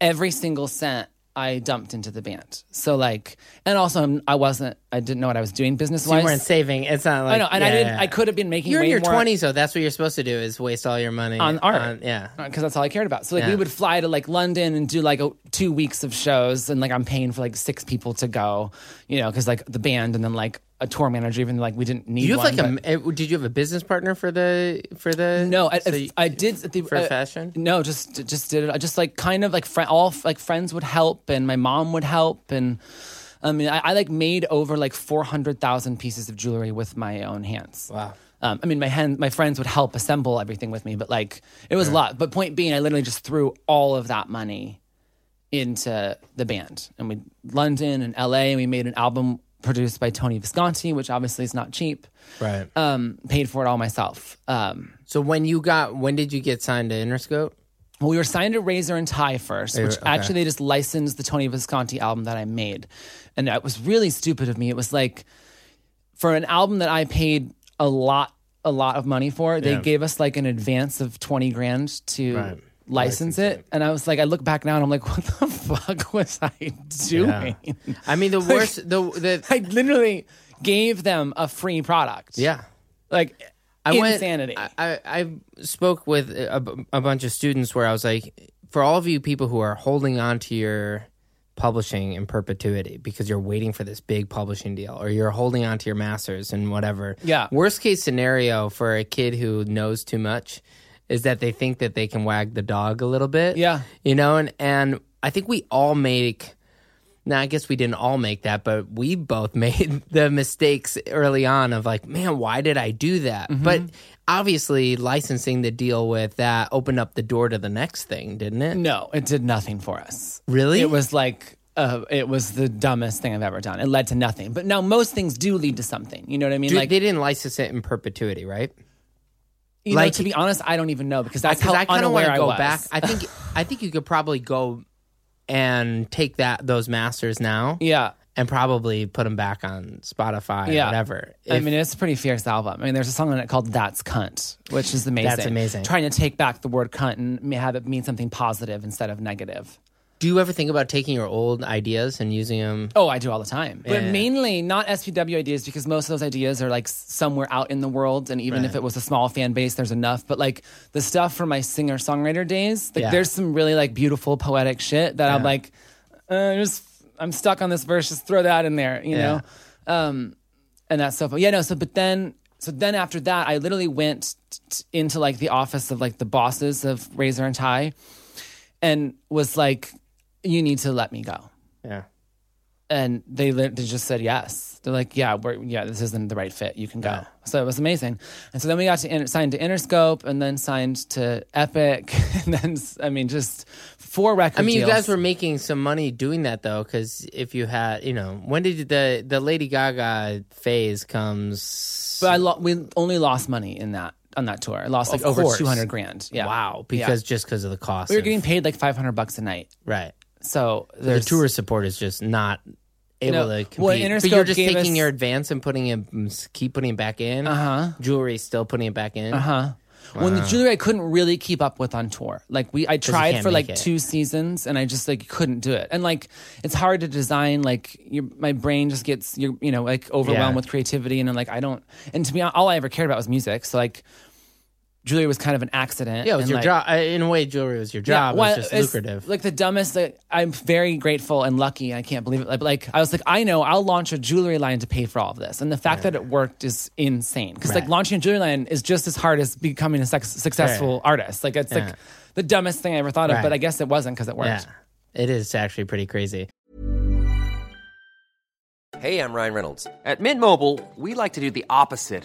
Every single cent I dumped into the band. So like, and also I'm- I wasn't, I didn't know what I was doing business So you wise. weren't saving. It's not like I know, and I didn't. yeah. I could have been making. You're in your twenties, though. That's what you're supposed to do: is waste all your money on art. yeah, uh, because that's all I cared about. So like Yeah. we would fly to like London and do like a, two weeks of shows, and like I'm paying for like six people to go, you know, because like the band and then like a tour manager, even like we didn't need. Do you have one, like a? eh, Did you have a business partner for the for the? No, I, so you- I did the, for uh, fashion? No, just just did it. I just like kind of like friend, all like friends would help, and my mom would help, and I mean, I, I like made over like four hundred thousand pieces of jewelry with my own hands. Wow. Um, I mean, my hand, my friends would help assemble everything with me, but like it was a lot. But point being, I literally just threw all of that money into the band, and we London and L.A. and we made an album produced by Tony Visconti, which obviously is not cheap. right. Um, paid for it all myself. Um, so when you got, when did you get signed to Interscope? Well, we were signed to Razor and Tie first, which okay. actually they just licensed the Tony Visconti album that I made, and that was really stupid of me. It was like for an album that I paid a lot, a lot of money for, they Yeah. gave us like an advance of twenty grand to Right. License it, and I was like, I look back now and I'm like, what the fuck was I doing? I mean, the worst, the the I literally gave them a free product. yeah. like I insanity. Went, I, I I spoke with a, a bunch of students where I was like, for all of you people who are holding on to your publishing in perpetuity because you're waiting for this big publishing deal or you're holding on to your masters and whatever. Yeah. Worst case scenario for a kid who knows too much is that they think that they can wag the dog a little bit. Yeah. You know, and and I think we all make now, I guess we didn't all make that, but we both made the mistakes early on of like, man, why did I do that? Mm-hmm. But obviously, licensing the deal with that opened up the door to the next thing, didn't it? no, it did nothing for us. Really? It was like uh, it was the dumbest thing I've ever done. It led to nothing. But now most things do lead to something. You know what I mean? Dude, like they didn't license it in perpetuity, right? You know, like- to be honest, I don't even know because that's how I kind of want to I go back. I think I think you could probably go and take that those masters now, yeah. and probably put them back on Spotify or Yeah. whatever. I mean, it's a pretty fierce album. I mean, there's a song on it called "That's Cunt," which is amazing. That's amazing. Trying to take back the word "cunt" and have it mean something positive instead of negative. Do you ever think about taking your old ideas and using them? Oh, I do all the time. But mainly not SPW ideas because most of those ideas are like somewhere out in the world. And even if it was a small fan base, there's enough. But like the stuff from my singer songwriter days, like Yeah. there's some really like beautiful poetic shit that I'm like, uh, just, I'm stuck on this verse. Just throw that in there, you know? Um, and that's so fun. Yeah, no. So, but then, so then after that, I literally went t- t- into like the office of like the bosses of Razor and Tie and was like, you need to let me go Yeah. and they they just said yes. They're like, yeah, we're yeah, this isn't the right fit. You can go. So it was amazing. And so then we got to in, signed to Interscope, and then signed to Epic, and then I mean, just four record. I mean, you guys were making some money doing that though, because if you had, you know, when did the the Lady Gaga phase comes? but I lo- we only lost money in that on that tour. I lost like Of over two hundred grand. Yeah, wow, because just because of the cost, we were of- getting paid like five hundred bucks a night. right. So The there's tour support is just not able No, to compete. well, but Interscope you're just gave taking us- your advance and putting it, keep putting it back in. Uh Uh-huh. Jewelry still putting it back in. Uh huh. When the jewelry I couldn't really keep up with on tour. Like we, I tried can't for like make it. two seasons, and I just like couldn't do it. And like it's hard to design. Like your, my brain just gets you, you know, like overwhelmed Yeah. with creativity, and I'm like I don't. And to be honest, all I ever cared about was music. So like, jewelry was kind of an accident. Yeah, it was and, your like, job. In a way, jewelry was your job. well, it was just it's, lucrative. Like the dumbest. Like, I'm very grateful and lucky. I can't believe it. Like, like I was like, I know I'll launch a jewelry line to pay for all of this, and the fact that it worked is insane. Because like launching a jewelry line is just as hard as becoming a sex- successful artist. Like it's Yeah. like the dumbest thing I ever thought of, Right. but I guess it wasn't because it worked. yeah, it is actually pretty crazy. Hey, I'm Ryan Reynolds. At Mint Mobile, we like to do the opposite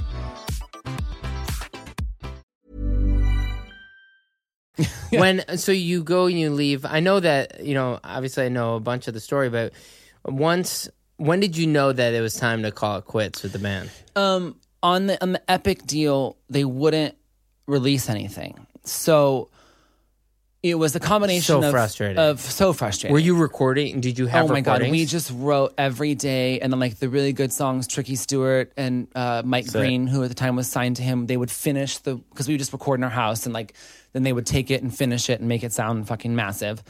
when so you go and you leave i know that you know obviously i know a bunch of the story but once when did you know that it was time to call it quits with the band um, on the on the Epic deal, they wouldn't release anything. So it was a combination So of, frustrating. of so frustrating. were you recording did you have oh my god, we just wrote every day, and then like the really good songs, Tricky Stewart and uh, Mike Sick. Green, who at the time was signed to him, they would finish the because we would just record in our house, and like then they would take it and finish it and make it sound fucking massive.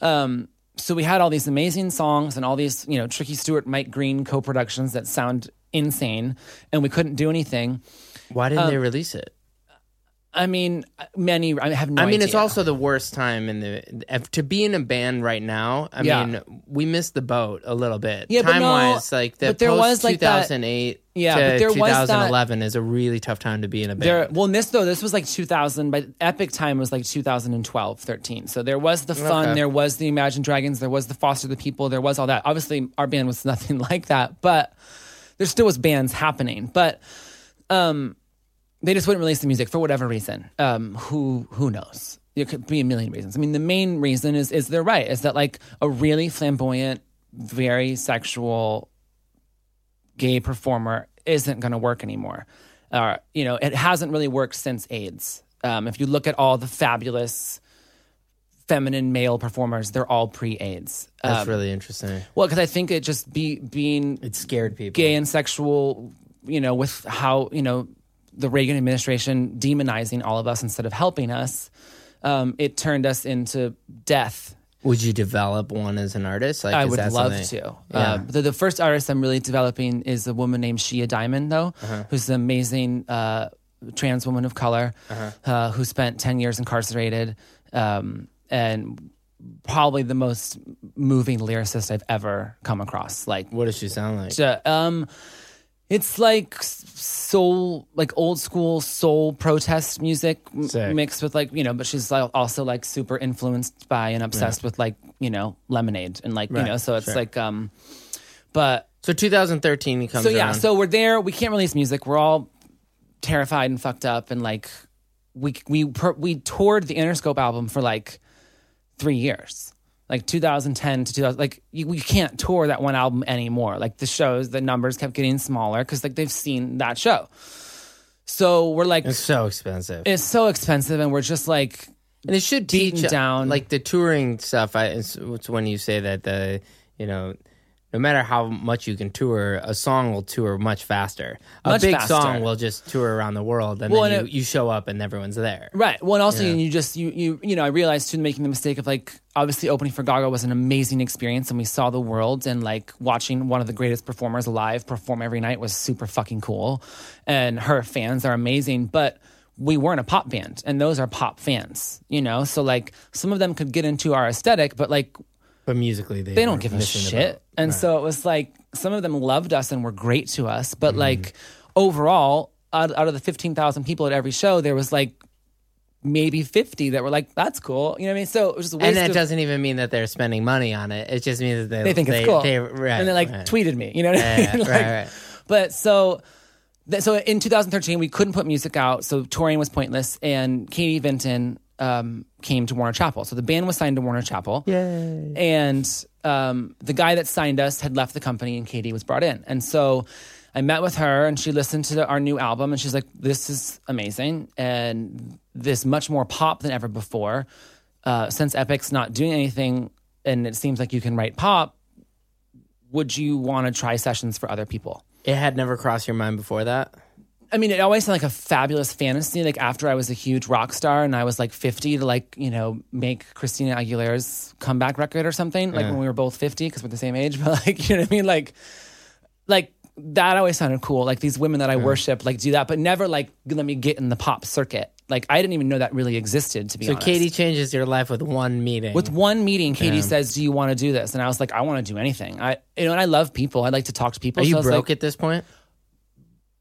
Um, so we had all these amazing songs and all these you know Tricky Stewart, Mike Green co-productions that sound insane, and we couldn't do anything. why didn't they release it I mean, many. I have no. I mean, it's also the worst time in the to be in a band right now. I Yeah. mean, we missed the boat a little bit. Yeah, but time no, wise, like the but there post was, like, that- 2008 Yeah, to but there was that- 2011 is a really tough time to be in a band. There, well, this though, this was like 2000, but Epic time was like 2012, 13. So there was the fun, Okay. there was the Imagine Dragons, there was the Foster the People, there was all that. Obviously, our band was nothing like that, but there still was bands happening. But um, they just wouldn't release the music for whatever reason. Um, who who knows? There could be a million reasons. I mean, the main reason is is they're right. Is that like a really flamboyant, very sexual gay performer isn't going to work anymore. Uh, you know, it hasn't really worked since AIDS. Um, if you look at all the fabulous feminine male performers, they're all pre-AIDS. That's Um, really interesting. well, because I think it just be being It scared people. gay and sexual, you know, with how you know the Reagan administration demonizing all of us instead of helping us, um, it turned us into death. Would you develop one as an artist? Like, I would love something- to. Yeah. Uh, the, the first artist I'm really developing is a woman named Shea Diamond, though, Uh-huh. who's an amazing uh, trans woman of color Uh-huh. uh, who spent 10 years incarcerated um, and probably the most moving lyricist I've ever come across. Like, what does she sound like? uh, um, it's like soul, like old school soul protest music m- mixed with like you know. But she's like also like super influenced by and obsessed with like you know lemonade and like you Right, know. So it's sure. like um, but So 2013 he comes so yeah, around. so we're there. We can't release music. We're all terrified and fucked up, and like we we per, we toured the Interscope album for like three years, like 2010 to 2000. Like you, we can't tour that one album anymore. Like the shows, the numbers kept getting smaller because like they've seen that show. So we're like, it's so expensive. it's so expensive, and we're just like, and it should teach down. like the touring stuff. I, it's, it's when you say that the you know. No matter how much you can tour, a song will tour much faster. A Much big faster. song will just tour around the world, and Well, then and you, it- you show up and everyone's there. Right. Well, and also you just you you you know I realized too making the mistake of like obviously opening for Gaga was an amazing experience and we saw the world and like watching one of the greatest performers alive perform every night was super fucking cool, and her fans are amazing, but. We weren't a pop band, and those are pop fans, you know. So like, some of them could get into our aesthetic, but like, But musically, they, they don't give a shit. And so it was like some of them loved us and were great to us, Mm-hmm. but like overall, out, out of the fifteen thousand people at every show, there was like maybe fifty that were like, "That's cool," you know what I mean? So it was just a waste and that of- doesn't even mean that they're spending money on it. It just means that they, they think it's cool, They, right, and they like right. tweeted me, you know what I mean? right, Like, right. But so. th- So in 2013, we couldn't put music out, so touring was pointless. And Katie Vinten um, came to Warner Chappell. So the band was signed to Warner Chappell. Yay. And um, the guy that signed us had left the company, and Katie was brought in. And so I met with her, and she listened to our new album, and she's like, "This is amazing, and this much more pop than ever before. Uh, since Epic's not doing anything, and it seems like you can write pop, would you want to try sessions for other people?" It had never crossed your mind before that. I mean, it always sounded like a fabulous fantasy. Like after I was a huge rock star and I was like 50 to like, you know, make Christina Aguilera's comeback record or something, like when we were both 50 because we're the same age. But like, you know what I mean? Like, like that always sounded cool. Like these women that I worship, like do that, but never like let me get in the pop circuit. Like I didn't even know that really existed. To be So honest, Katie changes your life with one meeting. with one meeting, Katie says, "Do you want to do this?" And I was like, "I want to do anything." I, you know, and I love people. I like to talk to people. Are so I you was broke like, at this point?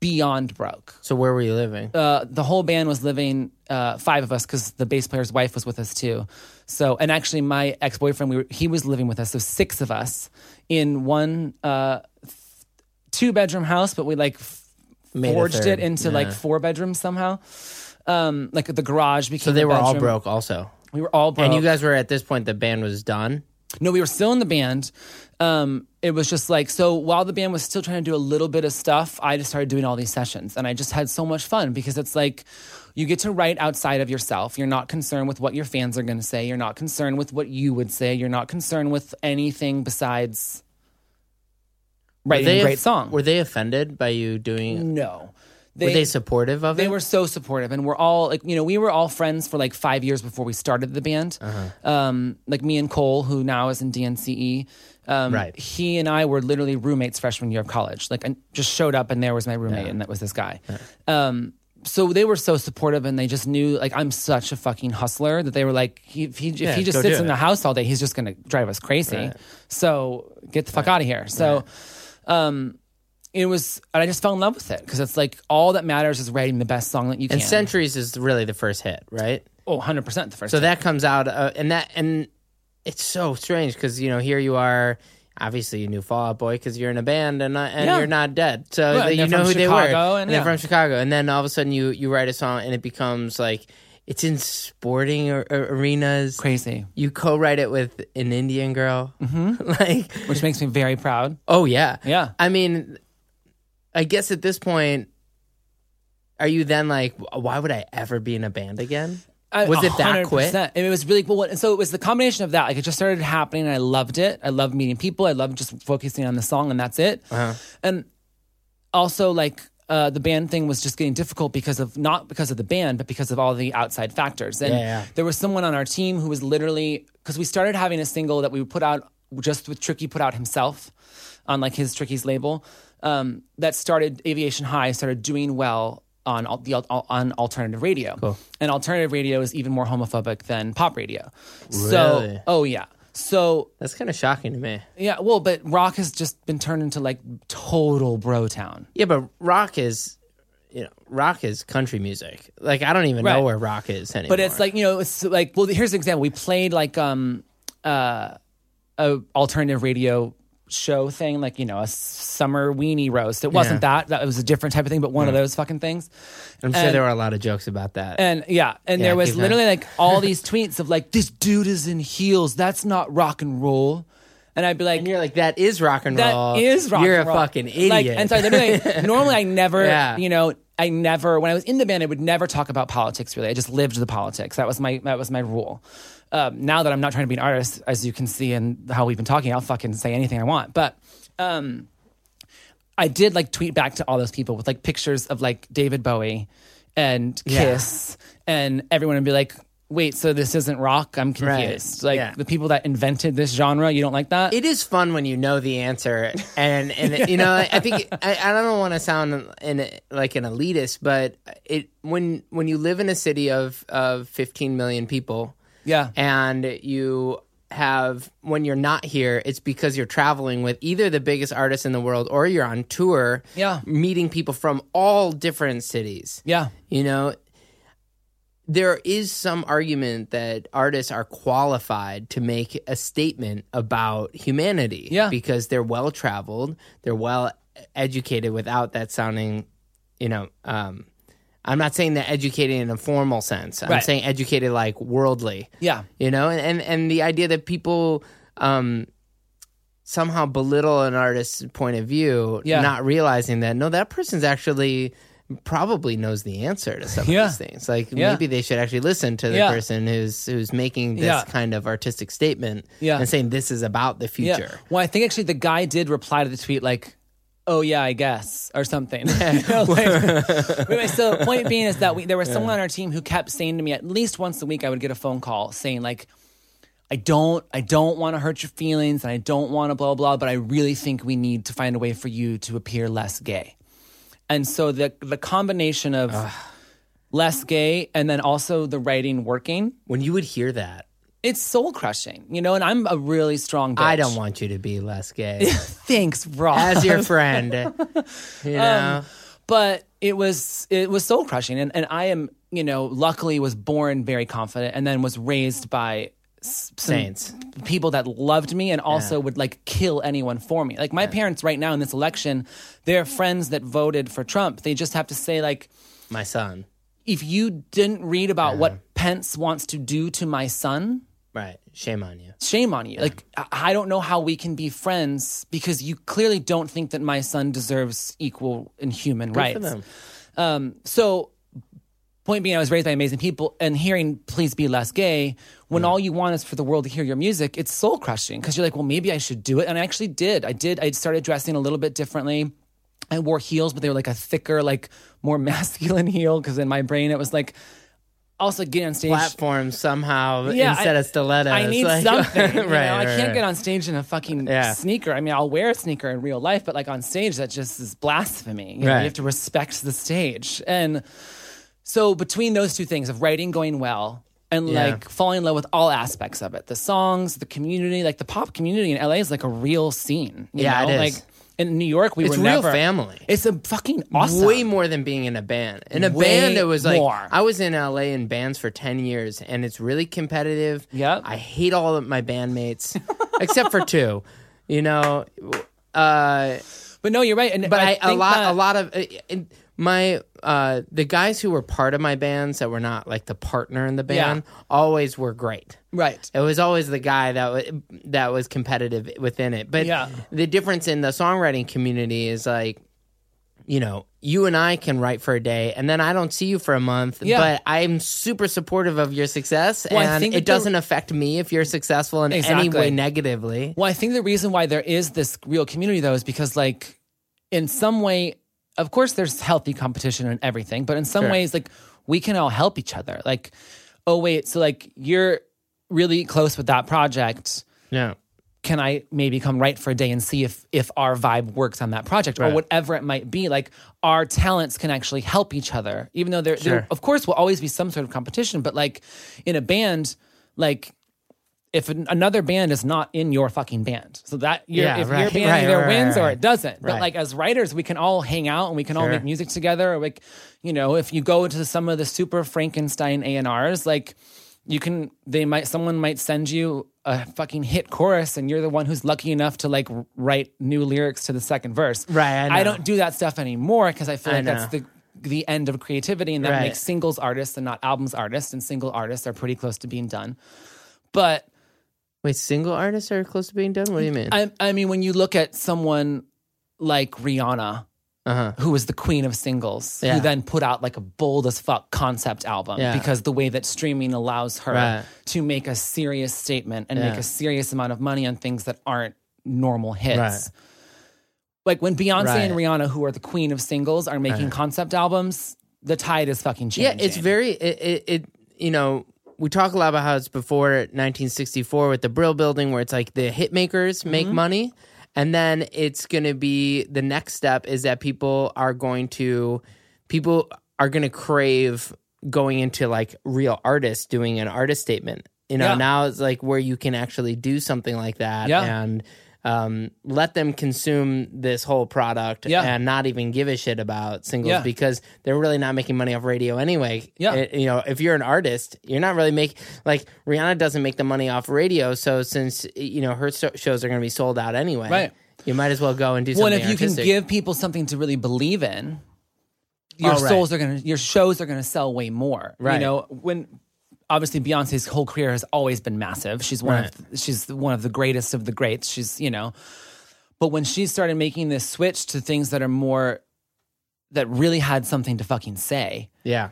Beyond broke. So where were you living? uh, the whole band was living uh, five of us because the bass player's wife was with us too. So, and actually, my ex boyfriend, we were, he was living with us. So six of us in one uh, two bedroom house, but we like f- Made forged it into like four bedrooms somehow. Um, like the garage became. So they were all broke also. We were all broke. And you guys were at this point the band was done. No, we were still in the band. Um, it was just like so while the band was still trying to do a little bit of stuff, I just started doing all these sessions and I just had so much fun because it's like you get to write outside of yourself. You're not concerned with what your fans are going to say. You're not concerned with what you would say. You're not concerned with anything besides writing they a great song. Were they offended by you doing no. Were they supportive of they it? They were so supportive and we're all like you know we were all friends for like five years before we started the band Uh-huh. um, like me and cole who now is in dnce um, Right. he and i were literally roommates freshman year of college. Like i just showed up and there was my roommate and that was this guy. Um, so they were so supportive and they just knew like i'm such a fucking hustler that they were like he, if he, if Yeah, he just sits in the house all day he's just gonna drive us crazy. So get the fuck out of here. So um, it was and i just fell in love with it because it's like all that matters is writing the best song that you can. And Centuries is really the first hit, right? Oh, 100% the first So time. that comes out, uh, and that and it's so strange because you know here you are. Obviously, you knew Fall Out Boy because you're in a band and uh, and Yeah. you're not dead. So and you know who they were, Chicago, and they're from Chicago. And then all of a sudden, you you write a song and it becomes like it's in sporting ar- ar- arenas. crazy, You co-write it with an Indian girl, mm-hmm. like which makes me very proud. oh yeah, Yeah. I mean, I guess at this point, are you then like, why would I ever be in a band again? Was it that 100%. quick? And it was really cool. What- So it was the combination of that. Like it just started happening, and I loved it. I loved meeting people. I loved just focusing on the song, and that's it. Uh-huh. And also, like uh, the band thing was just getting difficult because of not because of the band, but because of all the outside factors. And Yeah, yeah. there was someone on our team who was literally because we started having a single that we would put out just with Tricky put out himself on like his Tricky's label. Um, that started Aviation High started doing well on the on alternative radio. And alternative radio is even more homophobic than pop radio. So, oh yeah. So That's kind of shocking to me. yeah, well, but rock has just been turned into like total bro town. Yeah, but rock is, you know, rock is country music. Like I don't even Right. know where rock is anymore. But it's like you know, it's like well, here's an example. We played like um uh a alternative radio show thing, like you know, a summer weenie roast. It wasn't that. That was a different type of thing, but one of those fucking things. I'm sure and- there were a lot of jokes about that. And yeah, and Yeah, there was keep literally like all these tweets of like, this dude is in heels. That's not rock and roll. And I'd be like, and you're like, that is rock and roll. That is rock You're and roll. a fucking idiot. Like, and so I literally, normally I never, Yeah. you know, I never when I was in the band, I would never talk about politics. Really, I just lived the politics. That was my that was my rule. Um, now that I'm not trying to be an artist, as you can see and how we've been talking, I'll fucking say anything I want. But um, I did like tweet back to all those people with like pictures of like David Bowie and Yeah. Kiss, and everyone would be like. Wait, so this isn't rock? I'm confused. Like Yeah. the people that invented this genre, you don't like that? it is fun when you know the answer, and and you know, I think I, I don't want to sound in, like an elitist, but it when when you live in a city of of 15 million people, yeah. and you have when you're not here it's because you're traveling with either the biggest artists in the world or you're on tour Yeah. meeting people from all different cities Yeah. you know there is some argument that artists are qualified to make a statement about humanity Yeah. because they're well traveled they're well educated without that sounding you know um I'm not saying they're educated in a formal sense. I'm Right. saying educated like worldly Yeah. you know and and, and the idea that people um somehow belittle an artist's point of view Yeah. not realizing that no that person's actually probably knows the answer to some Yeah. of these things like Yeah. maybe they should actually listen to the person who's who's making this kind of artistic statement Yeah. and saying this is about the future. Well, I think actually the guy did reply to the tweet like, oh yeah, I guess, or something. Like- anyway, so the point being is that we, there was someone on our team who kept saying to me at least once a week, I would get a phone call saying like, I don't, I don't want to hurt your feelings, and I don't want to blah blah, but I really think we need to find a way for you to appear less gay. And so the the combination of less gay and then also the writing working, When you would hear that, it's soul crushing, you know. And I'm a really strong. Bitch. I don't want you to be less gay. Thanks, Rob. As your friend, you um, know. but it was it was soul crushing and, and i am you know luckily was born very confident and then was raised by Saints. people that loved me and also would like kill anyone for me like my parents right now in this election they're friends that voted for trump they just have to say like My son. if you didn't read about what pence wants to do to my son Right. Shame on you. shame on you. Like I don't know how we can be friends because you clearly don't think that my son deserves equal and human rights. for them. Um, so, point being, I was raised by amazing people, and hearing "Please be less gay" when all you want is for the world to hear your music, it's soul crushing because you're like, well, maybe I should do it, and I actually did. I did. I started dressing a little bit differently. I wore heels, but they were like a thicker, like more masculine heel because in my brain it was like. Also, get on stage. Platform somehow Yeah, instead I- of stilettos. I need like- something. you know? right, I can't right. get on stage in a fucking Yeah. sneaker. I mean, I'll wear a sneaker in real life, but like on stage, that just is blasphemy. You, know, you have to respect the stage. And so, between those two things of writing going well and Yeah. like falling in love with all aspects of it the songs, the community, like the pop community in LA is like a real scene. you Yeah, know? it Like is. In New York, we It's were real never family. It's a fucking awesome. Way more than being in a band. In a Way band, it was like more. I was in LA in bands for ten years, and it's really competitive. Yep. I hate all of my bandmates except for two. You know, uh, But no, you're right. And but I, a lot, that- a lot of uh, my uh, the guys who were part of my bands that were not like the partner in the band always were great. Right. It was always the guy that was that was competitive within it. But Yeah. the difference in the songwriting community is like, you know, you and I can write for a day, and then I don't see you for a month. Yeah. But I'm super supportive of your success, Well, and it doesn't affect me if you're successful in any way negatively. Well, I think the reason why there is this real community though is because like in some way, of course there's healthy competition and everything, but in some Sure. ways like we can all help each other. Like, oh wait, so like you're really close with that project. Yeah. Can I maybe come right for a day and see if if our vibe works on that project or whatever it might be? Like our talents can actually help each other, even though there, there of course will always be some sort of competition. But like in a band, like if an, another band is not in your fucking band, so that your Yeah, if your band right, either right, wins or it doesn't. But like as writers, we can all hang out and we can all make music together. Or like you know, if you go to some of the super Frankenstein A and R's, like you can they might someone might send you a fucking hit chorus and you're the one who's lucky enough to like write new lyrics to the second verse. Right, I know. don't do that stuff anymore because I feel I like that's the the end of creativity and that Right. makes singles artists and not albums artists and single artists are pretty close to being done. But Wait, single artists are close to being done. What do you mean? I, I mean, when you look at someone like Rihanna, Uh-huh. who was the queen of singles, Yeah. who then put out like a bold as fuck concept album Yeah. because the way that streaming allows her Right. to make a serious statement and make a serious amount of money on things that aren't normal hits. Right. Like when Beyonce and Rihanna, who are the queen of singles, are making concept albums, the tide is fucking changing. Yeah, it's very it, it, it you know we talk a lot about how it's before 1964 with the Brill Building, where it's like the hit makers make Mm-hmm. money, and then it's going to be the next step is that people are going to people are going to crave going into like real artists doing an artist statement. You know, Yeah. now it's like where you can actually do something like that Yeah. and um, let them consume this whole product Yeah. and not even give a shit about singles Yeah. because they're really not making money off radio anyway. Yeah. It- you know, if you're an artist, you're not really making like Rihanna doesn't make the money off radio. So since you know her so- shows are going to be sold out anyway, Right. You might as well go and do well, something. if you artistic. can give people something to really believe in, your Oh, right. souls are gonna, your shows are gonna sell way more. Right. You know, when obviously Beyonce's whole career has always been massive. She's one of she's one of the greatest of the greats. She's you know, but when she started making this switch to things that are more that really had something to fucking say, yeah,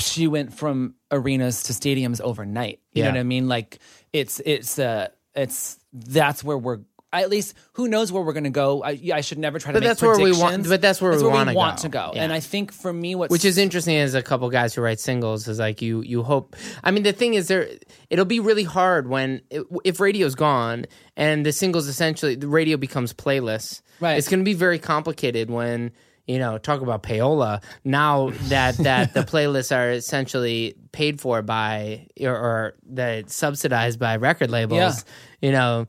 she went from arenas to stadiums overnight. You Yeah. know what I mean? Like it's it's uh it's that's where we're at least who knows where we're going to go. I, I should never try to But make that's where we want- but that's where we wanna want go. to go. Yeah. And I think for me, what's which is interesting as a couple guys who write singles is like you you hope i mean the thing is there it'll be really hard when if radio's gone and the singles essentially the radio becomes playlists Right. it's going to be very complicated when you know talk about payola now that that the playlists are essentially paid for by or, or that subsidized by record labels Yeah. you know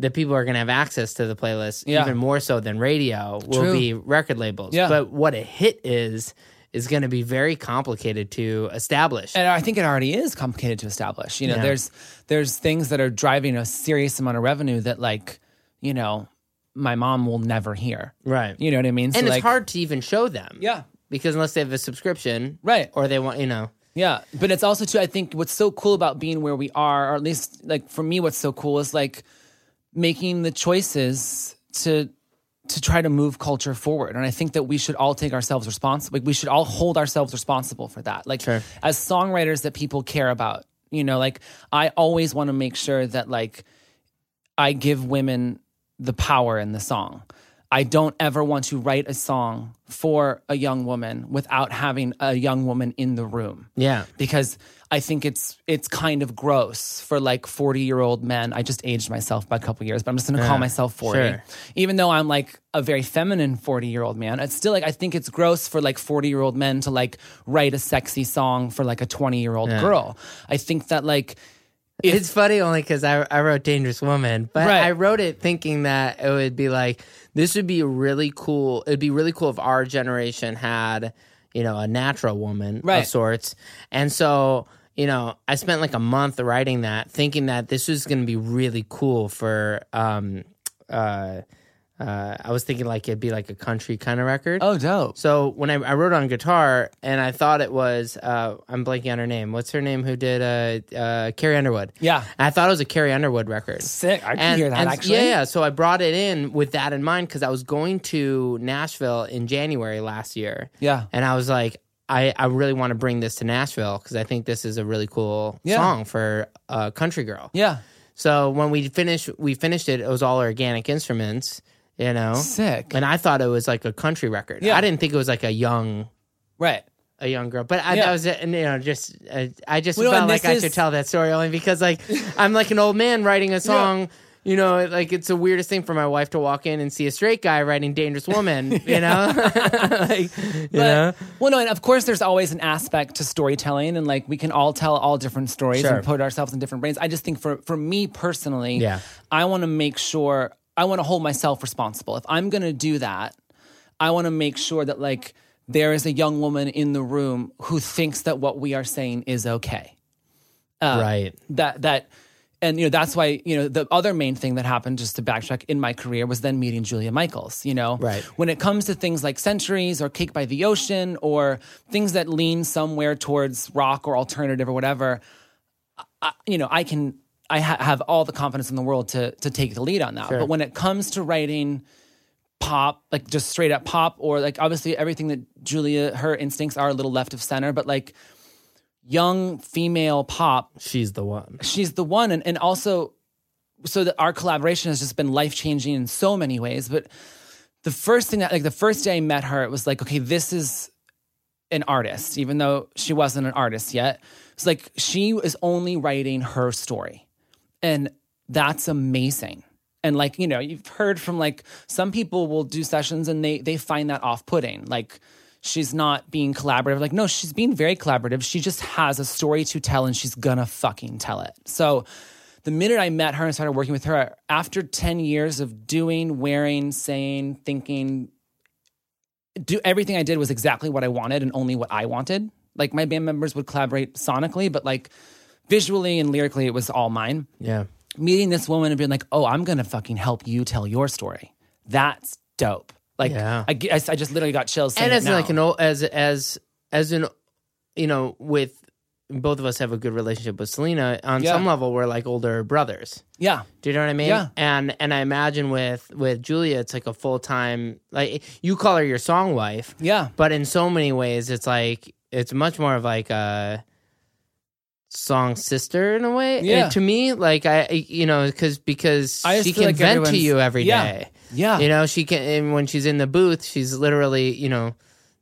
the people are going to have access to the playlist Yeah. even more so than radio will True. be record labels Yeah. but what a hit is is going to be very complicated to establish. and I think it already is complicated to establish. You know, Yeah. there's there's things that are driving a serious amount of revenue that like, you know, my mom will never hear. right. You know what I mean? So and it's like, hard to even show them. Yeah. Because unless they have a subscription. Right. Or they want, you know. Yeah, but it's also too. I think what's so cool about being where we are, or at least like for me, what's so cool is like making the choices to to try to move culture forward. And I think that we should all take ourselves responsible. We should all hold ourselves responsible for that. Like Sure. as songwriters that people care about. You know, like I always want to make sure that like I give women the power in the song. I don't ever want to write a song for a young woman without having a young woman in the room. Yeah. Because I think it's it's kind of gross for like 40 year old men. I just aged myself by a couple years, but I'm just gonna call myself 40. sure. Even though I'm like a very feminine 40 year old man, it's still like I think it's gross for like 40 year old men to like write a sexy song for like a 20 year old girl. I think that like it's funny only because I, I wrote Dangerous Woman, but Right. I wrote it thinking that it would be like, this would be really cool. It'd be really cool if our generation had, you know, a natural woman Right. of sorts. And so, you know, I spent like a month writing that, thinking that this was going to be really cool for, um, uh, uh, I was thinking like it'd be like a country kind of record. oh dope. So when I, I wrote on guitar, and I thought it was, uh, I'm blanking on her name. What's her name? Who did uh, uh, Carrie Underwood? Yeah. And I thought it was a Carrie Underwood record. Sick. I can And- hear that and- actually. Yeah, yeah. So I brought it in with that in mind because I was going to Nashville in January last year. Yeah. And I was like, I, I really want to bring this to Nashville because I think this is a really cool Yeah. song for a country girl. Yeah. So when we finished, we finished it. It was all organic instruments, you know. Sick. And I thought it was like a country record. Yeah. I didn't think it was like a young Right. a young girl. But I, Yeah. that was it. And, you know, just uh, I just Well, felt like this I is- should tell that story only because like I'm like an old man writing a song. You know, like it's the weirdest thing for my wife to walk in and see a straight guy writing "Dangerous Woman." You know, like, you know. Well, no, and of course, there's always an aspect to storytelling, and like we can all tell all different stories Sure. and put ourselves in different brains. I just think for for me personally, Yeah. I want to make sure I want to hold myself responsible. If I'm going to do that, I want to make sure that like there is a young woman in the room who thinks that what we are saying is okay. Uh, right. That that. And you know that's why you know the other main thing that happened just to backtrack in my career was then meeting Julia Michaels. You know, Right. when it comes to things like Centuries or Cake by the Ocean or things that lean somewhere towards rock or alternative or whatever, I, you know, I can I ha- have all the confidence in the world to to take the lead on that. But when it comes to writing pop, like just straight up pop, or like obviously everything that Julia her instincts are a little left of center, but like young female pop. She's the one. she's the one. And, and also so that our collaboration has just been life changing in so many ways but the first thing that like the first day i met her it was like okay this is an artist even though she wasn't an artist yet. It's like she is only writing her story. And that's amazing. And like you know you've heard from like some people will do sessions and they they find that off-putting. Like she's not being collaborative like no she's being very collaborative she just has a story to tell and she's gonna fucking tell it so the minute i met her and started working with her after 10 years of doing wearing saying thinking do everything i did was exactly what i wanted and only what i wanted like my band members would collaborate sonically but like visually and lyrically it was all mine Yeah. meeting this woman and being like, "Oh, I'm gonna fucking help you tell your story." That's dope. Like, Yeah. I, g- I s- I just literally got chills. saying and it as now. like an old as as as an you know with both of us have a good relationship with Selena on Yeah. some level we're like older brothers yeah, do you know what I mean Yeah. and and I imagine with with Julia it's like a full time like you call her your song wife yeah, but in so many ways it's like it's much more of like a song sister in a way. Yeah. And to me, like I, you know, because because I she can like vent to everyone's- you every day. Yeah. You know, she can. And when she's in the booth, she's literally, you know,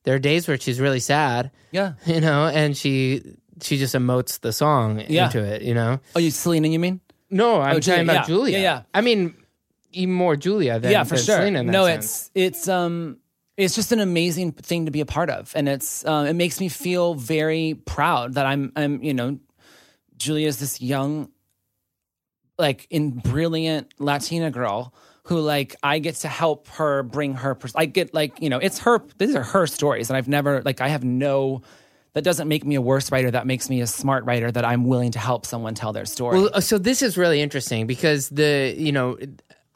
there are days where she's really sad. Yeah. You know, and she she just emotes the song Yeah. into it. You know. Oh, you Selena, you mean? No, I'm Oh, Julia, talking about yeah. Julia. Yeah, yeah. I mean, even more Julia than yeah, for than sure. Selena no, sense. it's it's um it's just an amazing thing to be a part of, and it's um, it makes me feel very proud that I'm I'm you know Julia's this young, like in brilliant Latina girl who like I get to help her bring her. Pers- I get like you know it's her. These are her stories, and I've never like I have no. That doesn't make me a worse writer. That makes me a smart writer. That I'm willing to help someone tell their story. Well, uh, so this is really interesting because the you know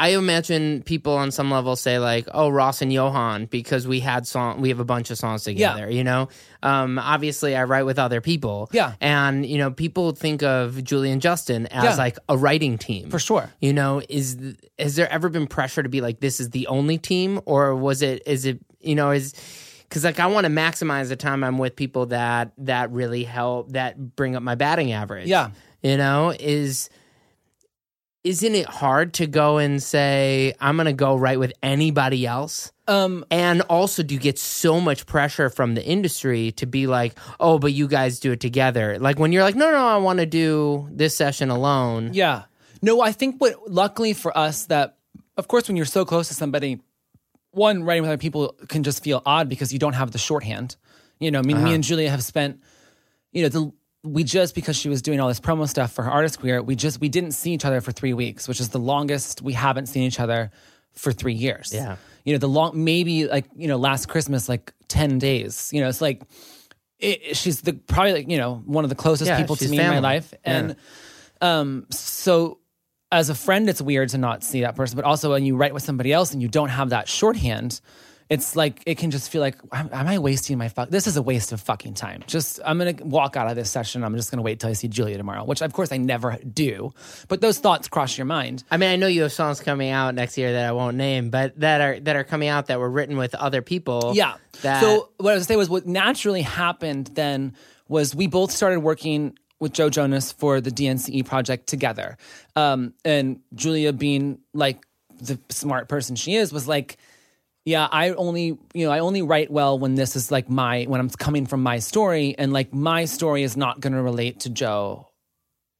I imagine people on some level say like, "Oh, Ross and Johan," because we had song, we have a bunch of songs together. Yeah. You know, um, obviously I write with other people. Yeah. and you know, people think of Julie and Justin as Yeah. like a writing team For sure. You know, is has there ever been pressure to be like this is the only team, or was it? Is it you know is because like I want to maximize the time I'm with people that that really help that bring up my batting average. Yeah. you know is isn't it hard to go and say I'm going to go right with anybody else? um, And also, do you get so much pressure from the industry to be like, oh, but you guys do it together? Like when you're like, no, no, I want to do this session alone. Yeah. No, I think what luckily for us that of course when you're so close to somebody, one writing with other people can just feel odd because you don't have the shorthand. You know, I mean, me and Julia have spent, you know, the we just because she was doing all this promo stuff for her artist queer, we just we didn't see each other for three weeks, which is the longest we haven't seen each other for three years. Yeah. You know, the long maybe like, you know, last Christmas, like ten days. You know, it's like it, she's the probably like, you know, one of the closest Yeah, people to me in my life. And um, so as a friend, it's weird to not see that person, but also when you write with somebody else and you don't have that shorthand, it's like it can just feel like, am, am I wasting my fuck? This is a waste of fucking time. Just I'm gonna walk out of this session. I'm just gonna wait till I see Julia tomorrow, which of course I never do. But those thoughts cross your mind. I mean, I know you have songs coming out next year that I won't name, but that are that are coming out that were written with other people. Yeah. That, So what I was gonna say was what naturally happened then was we both started working with Joe Jonas for the DNCE project together. Um, and Julia being like the smart person she is was like, yeah, I only, you know, I only write well when this is like my when I'm coming from my story and like my story is not going to relate to Joe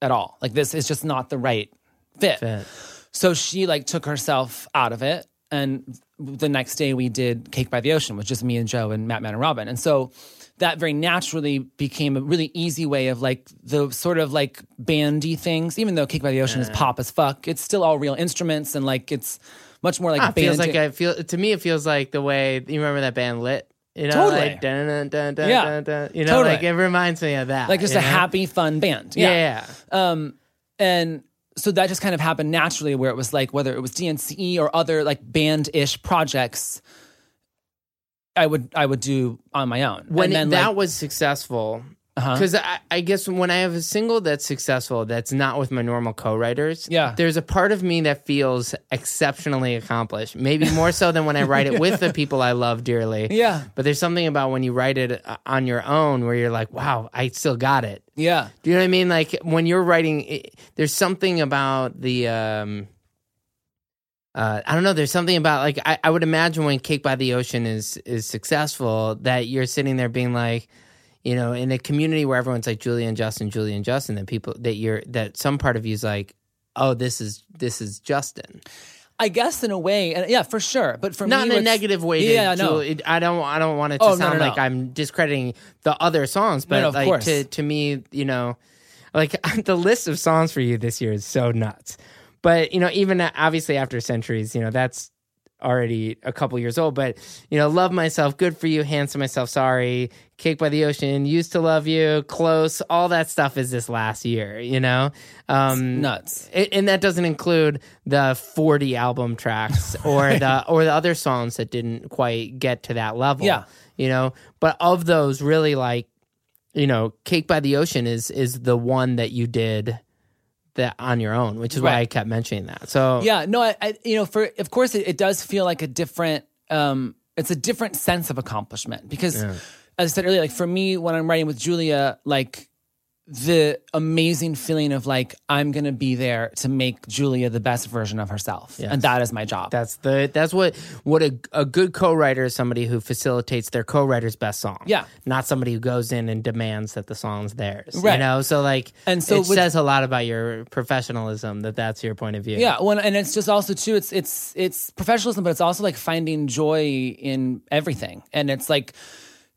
at all. Like this is just not the right fit. Fit. So she like took herself out of it. And the next day we did Cake by the Ocean, which is me and Joe and Mattman, and Robin. And so that very naturally became a really easy way of like the sort of like bandy things. Even though Cake by the Ocean is pop as fuck, it's still all real instruments and like it's much more like Ah, feels like I feel to me. It feels like the way you remember that band Lit. You know, Totally. like dun, dun, dun, dun, Yeah. dun, dun, you know, Totally. like it reminds me of that. like just a know? happy, fun band. Yeah, yeah. Um, and so that just kind of happened naturally where it was like whether it was DNCE or other like band-ish projects I would I would do on my own. when and then that like, was successful Uh-huh. because I, I guess when i have a single that's successful that's not with my normal co-writers Yeah. there's a part of me that feels exceptionally accomplished maybe more so than when i write it with the people i love dearly Yeah. but there's something about when you write it uh, on your own where you're like wow i still got it yeah. do you know what i mean like when you're writing it, there's something about the um uh, I don't know. There's something about like I, I would imagine when Cake by the Ocean is is successful that you're sitting there being like, you know, in a community where everyone's like Julia and Justin, Julia and Justin, that people that you're that some part of you is like, oh, this is this is Justin, I guess in a way, and yeah, for sure. But for not me, in a negative way. Yeah, no. It- I don't I don't want it to Oh, sound no, like no. I'm discrediting the other songs, but like course. to to me, you know, like the list of songs for you this year is so nuts. But you know, even uh, obviously after centuries, you know, that's already a couple years old. But you know, love myself, good for you, hands to myself, sorry, cake by the ocean, used to love you, close, all that stuff is this last year. You know, um, nuts. it, and that doesn't include the 40 album tracks or the or the other songs that didn't quite get to that level. Yeah. You know, but of those really like you know, Cake by the Ocean is is the one that you did that on your own, which is why I kept mentioning that. So Yeah, no, I, I you know, for of course it, it does feel like a different um it's a different sense of accomplishment because as I said earlier, like for me when I'm writing with Julia, like the amazing feeling of like I'm gonna be there to make Julia the best version of herself, Yes. and that is my job. That's the that's what what a, a good co-writer is somebody who facilitates their co-writer's best song. Yeah. not somebody who goes in and demands that the song's theirs. Right. You know, so like, And so it with- says a lot about your professionalism that that's your point of view. Yeah, well, and it's just also too. It's it's it's professionalism, but it's also like finding joy in everything. And it's like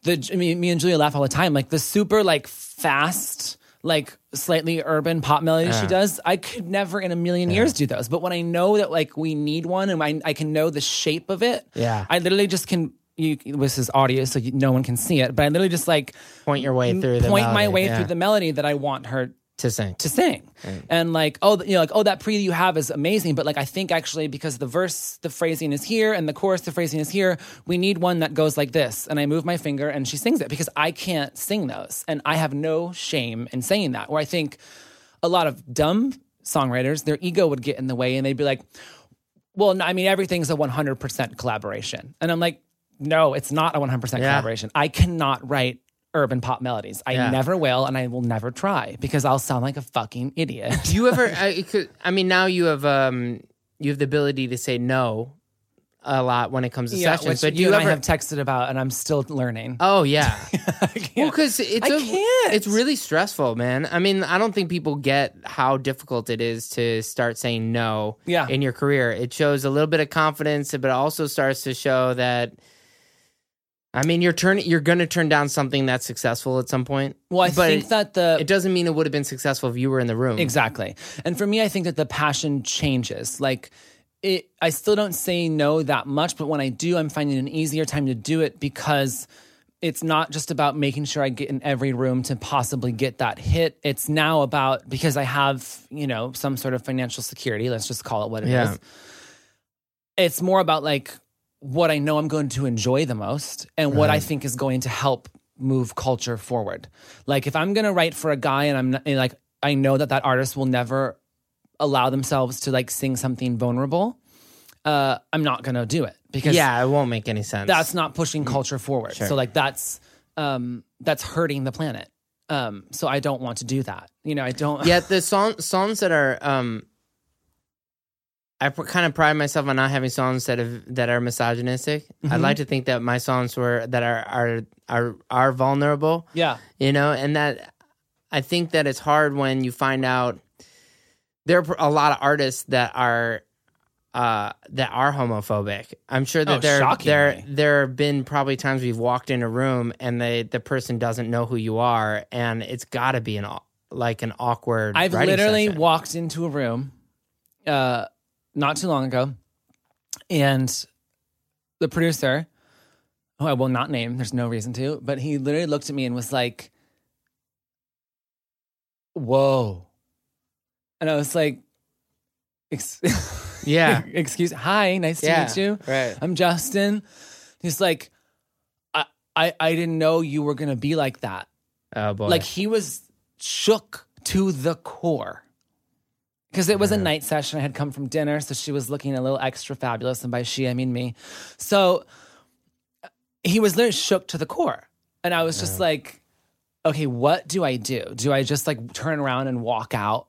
the. I mean, me and Julia laugh all the time. Like the super like fast, like slightly urban pop melodies she does. I could never in a million years do those. But when I know that like we need one, and I, I can know the shape of it. Yeah. I literally just can. You, this is audio, so you, no one can see it. But I literally just like Point your way through the point my way yeah. through the melody that I want her to sing. to sing. And like, oh, you know, like, oh, that pre you have is amazing. But like, I think actually because the verse, the phrasing is here and the chorus, the phrasing is here, we need one that goes like this. And I move my finger and she sings it because I can't sing those. And I have no shame in saying that. Where I think a lot of dumb songwriters, their ego would get in the way and they'd be like, well, I mean, everything's a 100% collaboration. And I'm like, no, it's not a 100% collaboration. I cannot write urban pop melodies. I Yeah. never will, and I will never try because I'll sound like a fucking idiot. Do you ever? I, could, I mean, now you have um you have the ability to say no a lot when it comes to yeah, sessions. but do you you ever? I have texted about, and I'm still learning. oh yeah. Well, because it's I a- can't. it's really stressful, man. I mean, I don't think people get how difficult it is to start saying no. Yeah. in your career, it shows a little bit of confidence, but it also starts to show that. I mean, you're turning. You're going to turn down something that's successful at some point. well, I but think that the it doesn't mean it would have been successful if you were in the room. Exactly. And for me, I think that the passion changes. Like, it, I still don't say no that much, but when I do, I'm finding an easier time to do it because it's not just about making sure I get in every room to possibly get that hit. It's now about because I have, you know, some sort of financial security, let's just call it what it is. Yeah. It's more about like what I know I'm going to enjoy the most and what I think is going to help move culture forward. Like if I'm going to write for a guy and I'm not, and, like I know that that artist will never allow themselves to like sing something vulnerable, uh, I'm not going to do it because Yeah, it won't make any sense. that's not pushing culture forward. Sure. So like that's um, that's hurting the planet. Um, so I don't want to do that. You know, I don't. yeah, the song songs that are um I pr- kind of pride myself on not having songs that have that are misogynistic. I'd like to think that my songs were that are are are are vulnerable, yeah. you know, and that I think that it's hard when you find out there are a lot of artists that are uh that are homophobic. I'm sure that Oh, there there there have been probably times we've walked in a room and the the person doesn't know who you are and it's got to be an like an awkward I've literally session. walked into a room uh, not too long ago, and the producer, who I will not name, there's no reason to, but he literally looked at me and was like, "Whoa," and I was like, Ex- Yeah. excuse, hi, nice to Yeah, meet you. right. I'm Justin." He's like, "I, I, I didn't know you were gonna be like that." Oh boy. Like he was shook to the core. Because it was a night session. I had come from dinner, so she was looking a little extra fabulous. And by she, I mean me. So uh, he was literally shook to the core. And I was just like, okay, what do I do? Do I just like turn around and walk out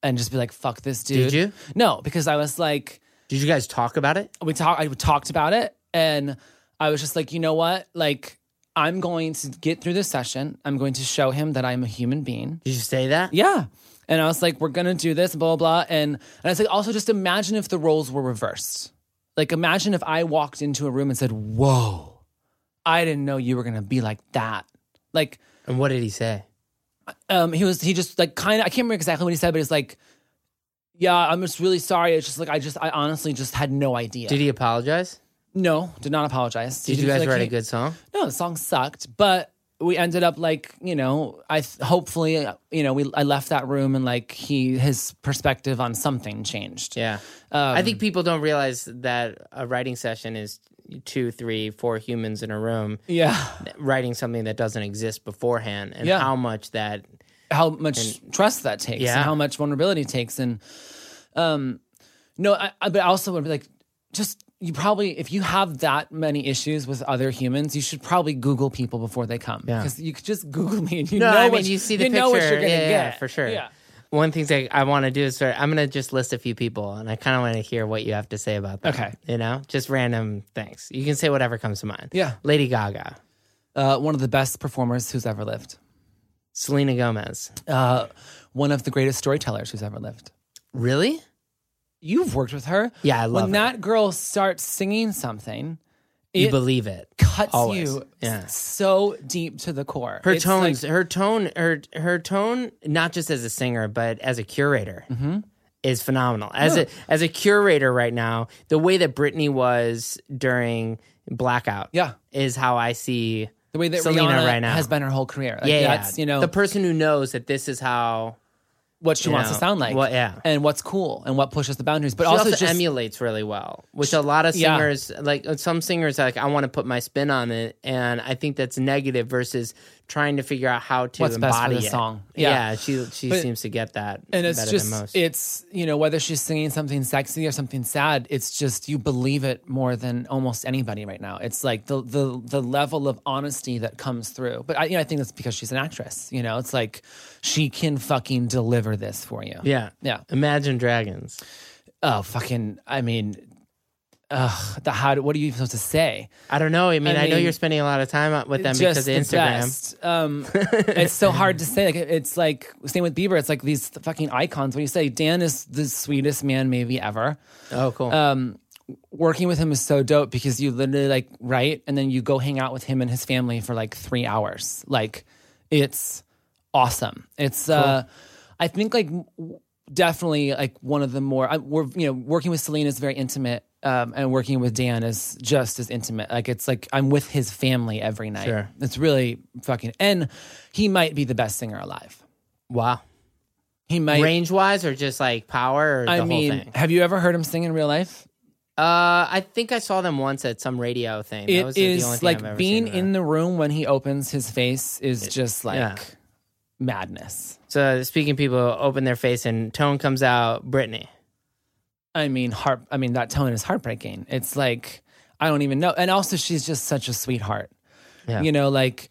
and just be like, fuck this dude? Did you? No, because I was like, Did you guys talk about it? we talked I talked about it and I was just like, you know what? Like I'm going to get through this session. I'm going to show him that I'm a human being. Did you say that? Yeah. And I was like, we're gonna do this, blah, blah, blah. And and I was like, also just imagine if the roles were reversed. Like imagine if I walked into a room and said, Whoa, I didn't know you were gonna be like that. Like And what did he say? um he was he just like kind of I can't remember exactly what he said, but it's like, yeah, I'm just really sorry. It's just like I just I honestly just had no idea. Did he apologize? No, did not apologize. Did He you guys like write a good song? No, the song sucked, but we ended up like you know I th- hopefully uh, you know we I left that room and like he his perspective on something changed. Yeah. Um, I think people don't realize that a writing session is two, three, four humans in a room Yeah, writing something that doesn't exist beforehand and Yeah. how much that how much trust that takes Yeah. and how much vulnerability takes and um no I, I but I also would be like just you probably if you have that many issues with other humans, you should probably Google people before they come. Yeah. Because you could just Google me and you no, know I what mean you see the picture. know what you're gonna yeah, yeah, get for sure. Yeah. One thing that I want to do is start, I'm going to just list a few people, and I kind of want to hear what you have to say about them. Okay. you know, just random things. You can say whatever comes to mind. Yeah. Lady Gaga, Uh, one of the best performers who's ever lived. Selena Gomez. Uh, one of the greatest storytellers who's ever lived. Really? You've worked with her. Yeah, I love When her. that girl starts singing something, You believe it. cuts Always. you Yeah. so deep to the core. Her It's tones, like- her tone, her her tone, not just as a singer, but as a curator, Mm-hmm. is phenomenal. As a as a curator right now, the way that Britney was during Blackout, Yeah. is how I see the way that Selena Rihanna right now has been her whole career. Like, yeah, yeah, that's you know the person who knows that this is how what she you wants know, to sound like. yeah. and what's cool and what pushes the boundaries. But she also, also, just emulates really well, which a lot of Yeah. singers like some singers are like I want to put my spin on it, and I think that's negative versus trying to figure out how to What's best for embody the it. song. Yeah, Yeah. she she But- seems to get that and it's better just than most. it's you know whether she's singing something sexy or something sad it's just you believe it more than almost anybody right now it's like the the the level of honesty that comes through but i you know i think that's because she's an actress you know it's like she can fucking deliver this for you yeah, yeah Imagine Dragons. oh fucking i mean Ugh, the how? What are you even supposed to say? I don't know. I mean, I, know you're spending a lot of time with them because of the Instagram. Um, it's so hard to say. Like it's like same with Bieber. It's like these fucking icons. When you say Dan is the sweetest man maybe ever, Oh, cool. um, working with him is so dope because you literally like write and then you go hang out with him and his family for like three hours. Like it's awesome. It's uh, I think like definitely like one of the more I, we're you know working with Selena is very intimate. Um, and working with Dan is just as intimate. Like it's like I'm with his family every night. Sure. It's really fucking, and he might be the best singer alive. wow. He might. Range wise, or just like power, or the I whole mean, thing. have you ever heard him sing in real life? Uh, I think I saw them once at some radio thing. That It was the only is like being in the room when he opens his face is just like yeah. madness. So speaking, people open their face and tone comes out. Britney. I mean, heart. I mean, that tone is heartbreaking. It's like I don't even know. And also, she's just such a sweetheart. Yeah. You know, like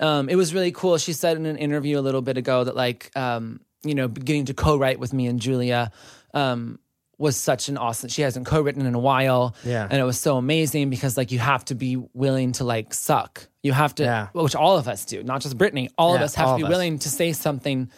um, it was really cool. She said in an interview a little bit ago that like um, you know, getting to co-write with me and Julia um, was such an awesome. She hasn't co-written in a while, Yeah. and it was so amazing because like you have to be willing to like suck. You have to, Yeah. which all of us do, not just Britney. All of us have to be us. willing to say something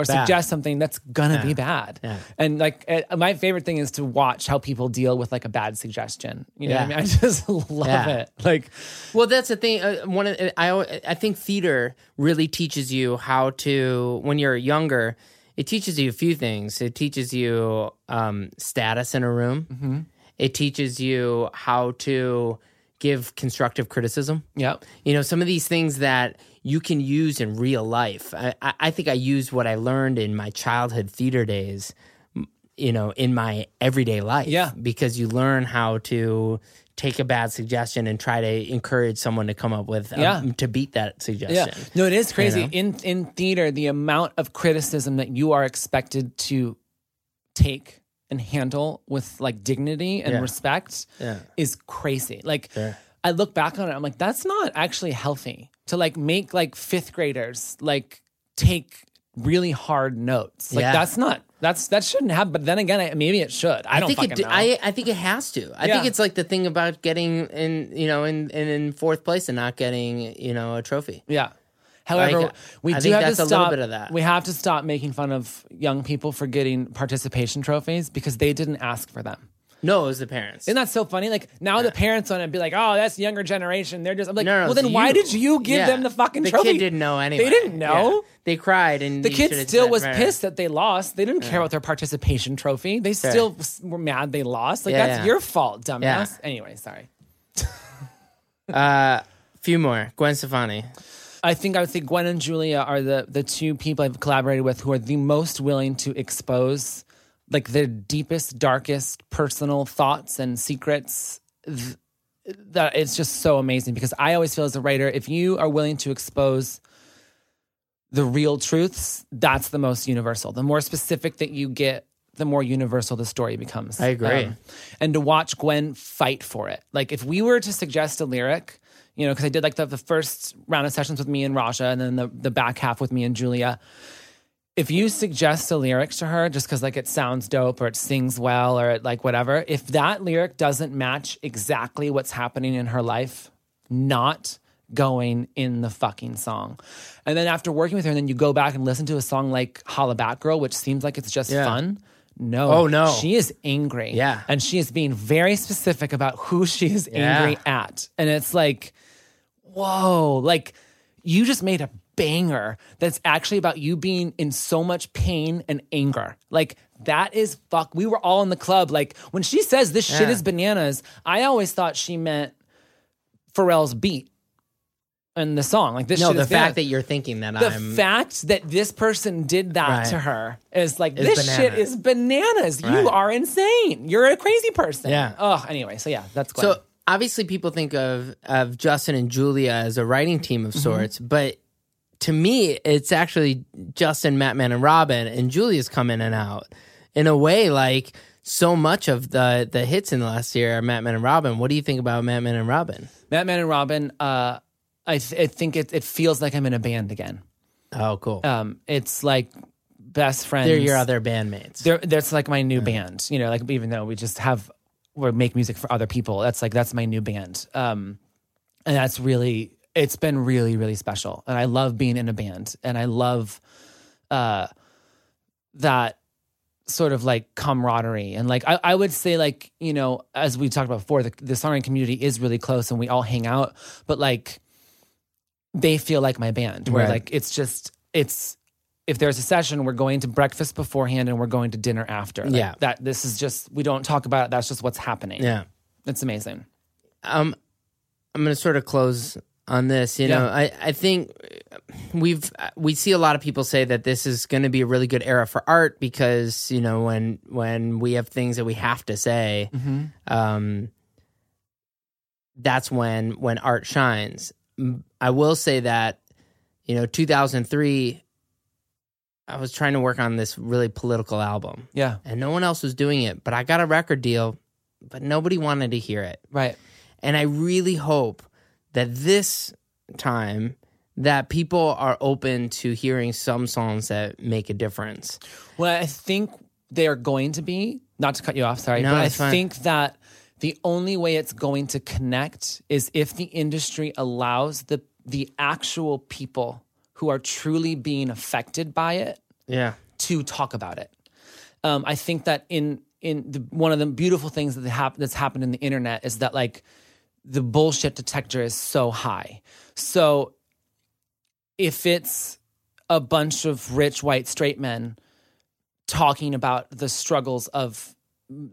or Bad. suggest something that's gonna be bad. Yeah. And like uh, my favorite thing is to watch how people deal with like a bad suggestion. You know what I Yeah. mean? I just love Yeah. it. Like Well, that's the thing. Uh, one, of, I I think theater really teaches you how to when you're younger. It teaches you a few things. It teaches you um, status in a room. Mm-hmm. It teaches you how to give constructive criticism. Yep. You know, some of these things that you can use in real life. I, I think I used what I learned in my childhood theater days, you know, in my everyday life. Yeah. Because you learn how to take a bad suggestion and try to encourage someone to come up with, um, Yeah. to beat that suggestion. Yeah. No, it is crazy. know? In in theater, the amount of criticism that you are expected to take and handle with like dignity and Yeah. respect Yeah. is crazy. Like Sure. I look back on it, I'm like, that's not actually healthy to like make like fifth graders like take really hard notes. Like Yeah. that's not that's that shouldn't happen. But then again, I, maybe it should. I, don't think fucking it. know. I I think it has to. I Yeah. think it's like the thing about getting in, you know, in in, in fourth place and not getting, you know, a trophy. Yeah. However, Like, we I do have to a little stop. bit of that. We have to stop making fun of young people for getting participation trophies because they didn't ask for them. No, it was the parents. Isn't that so funny? Like now the parents want to be like, "Oh, that's younger generation." They're just I'm like, No, no, "Well, then why did you give Yeah. them the fucking the trophy?" kid didn't know anyway. They didn't know. Yeah. They cried, and The kid still was pissed that they lost. They didn't care about their participation trophy. They still were mad they lost. Like Yeah, that's yeah. your fault, dumbass. Yeah. Anyway, sorry. Uh, few more. Gwen Stefani. I think I would say Gwen and Julia are the the two people I've collaborated with who are the most willing to expose like their deepest, darkest personal thoughts and secrets. Th- That it's just so amazing because I always feel as a writer, if you are willing to expose the real truths, that's the most universal. The more specific that you get, the more universal the story becomes. Um, I agree. and to watch Gwen fight for it. Like if we were to suggest a lyric, you know, because I did like the, the first round of sessions with me and Raja, and then the, the back half with me and Julia. If you suggest a lyric to her just because like it sounds dope or it sings well or it, like whatever, if that lyric doesn't match exactly what's happening in her life, not going in the fucking song. And then after working with her, and then you go back and listen to a song like Hollaback Girl, which seems like it's just Yeah. fun. No. Oh, no. She is angry. Yeah. And she is being very specific about who she is Yeah. angry at. And it's like, whoa, like you just made a banger that's actually about you being in so much pain and anger. Like that is fuck. We were all in the club. Like when she says this shit is bananas, I always thought she meant Pharrell's beat and the song. Like this No, the fact that you're thinking that the I'm fact that this person did that Right. to her is like Is this shit is bananas. Right. You are insane. You're a crazy person. Yeah. Oh, anyway, so yeah, that's Gwen. So obviously, people think of of Justin and Julia as a writing team of mm-hmm. sorts, but to me, it's actually Justin, Mattman, and Robin, and Julia's come in and out in a way like so much of the the hits in the last year are Mattman and Robin. What do you think about Mattman and Robin? Batman and Robin, uh, I, th- I think it, it feels like I'm in a band again. Oh, cool. Um, it's like best friends. They're your other bandmates. They're, that's like my new band. You know, like even though we just have we make music for other people, that's like that's my new band. Um, and that's really it's been really really special, and I love being in a band, and I love uh that sort of like camaraderie. And like I, I would say like you know as we talked about before the, the songwriting community is really close and we all hang out. But like they feel like my band where Right. like it's just it's if there's a session we're going to breakfast beforehand and we're going to dinner after. Like, Yeah. that this is just we don't talk about it. That's just what's happening. Yeah. it's amazing. Um, I'm going to sort of close on this. You Yeah. know, I, I think we've we see a lot of people say that this is going to be a really good era for art because you know when when we have things that we have to say, um, that's when when art shines. I will say that you know 2003. I was trying to work on this really political album, yeah and no one else was doing it. But I got a record deal, but nobody wanted to hear it. right And I really hope that this time that people are open to hearing some songs that make a difference. Well, I think they are going to be, not to cut you off, sorry, No, but I fine. think that the only way it's going to connect is if the industry allows the the actual people who are truly being affected by it Yeah. to talk about it. Um, I think that in in the, one of the beautiful things that hap- that's happened in the internet is that like the bullshit detector is so high. So if it's a bunch of rich white straight men talking about the struggles of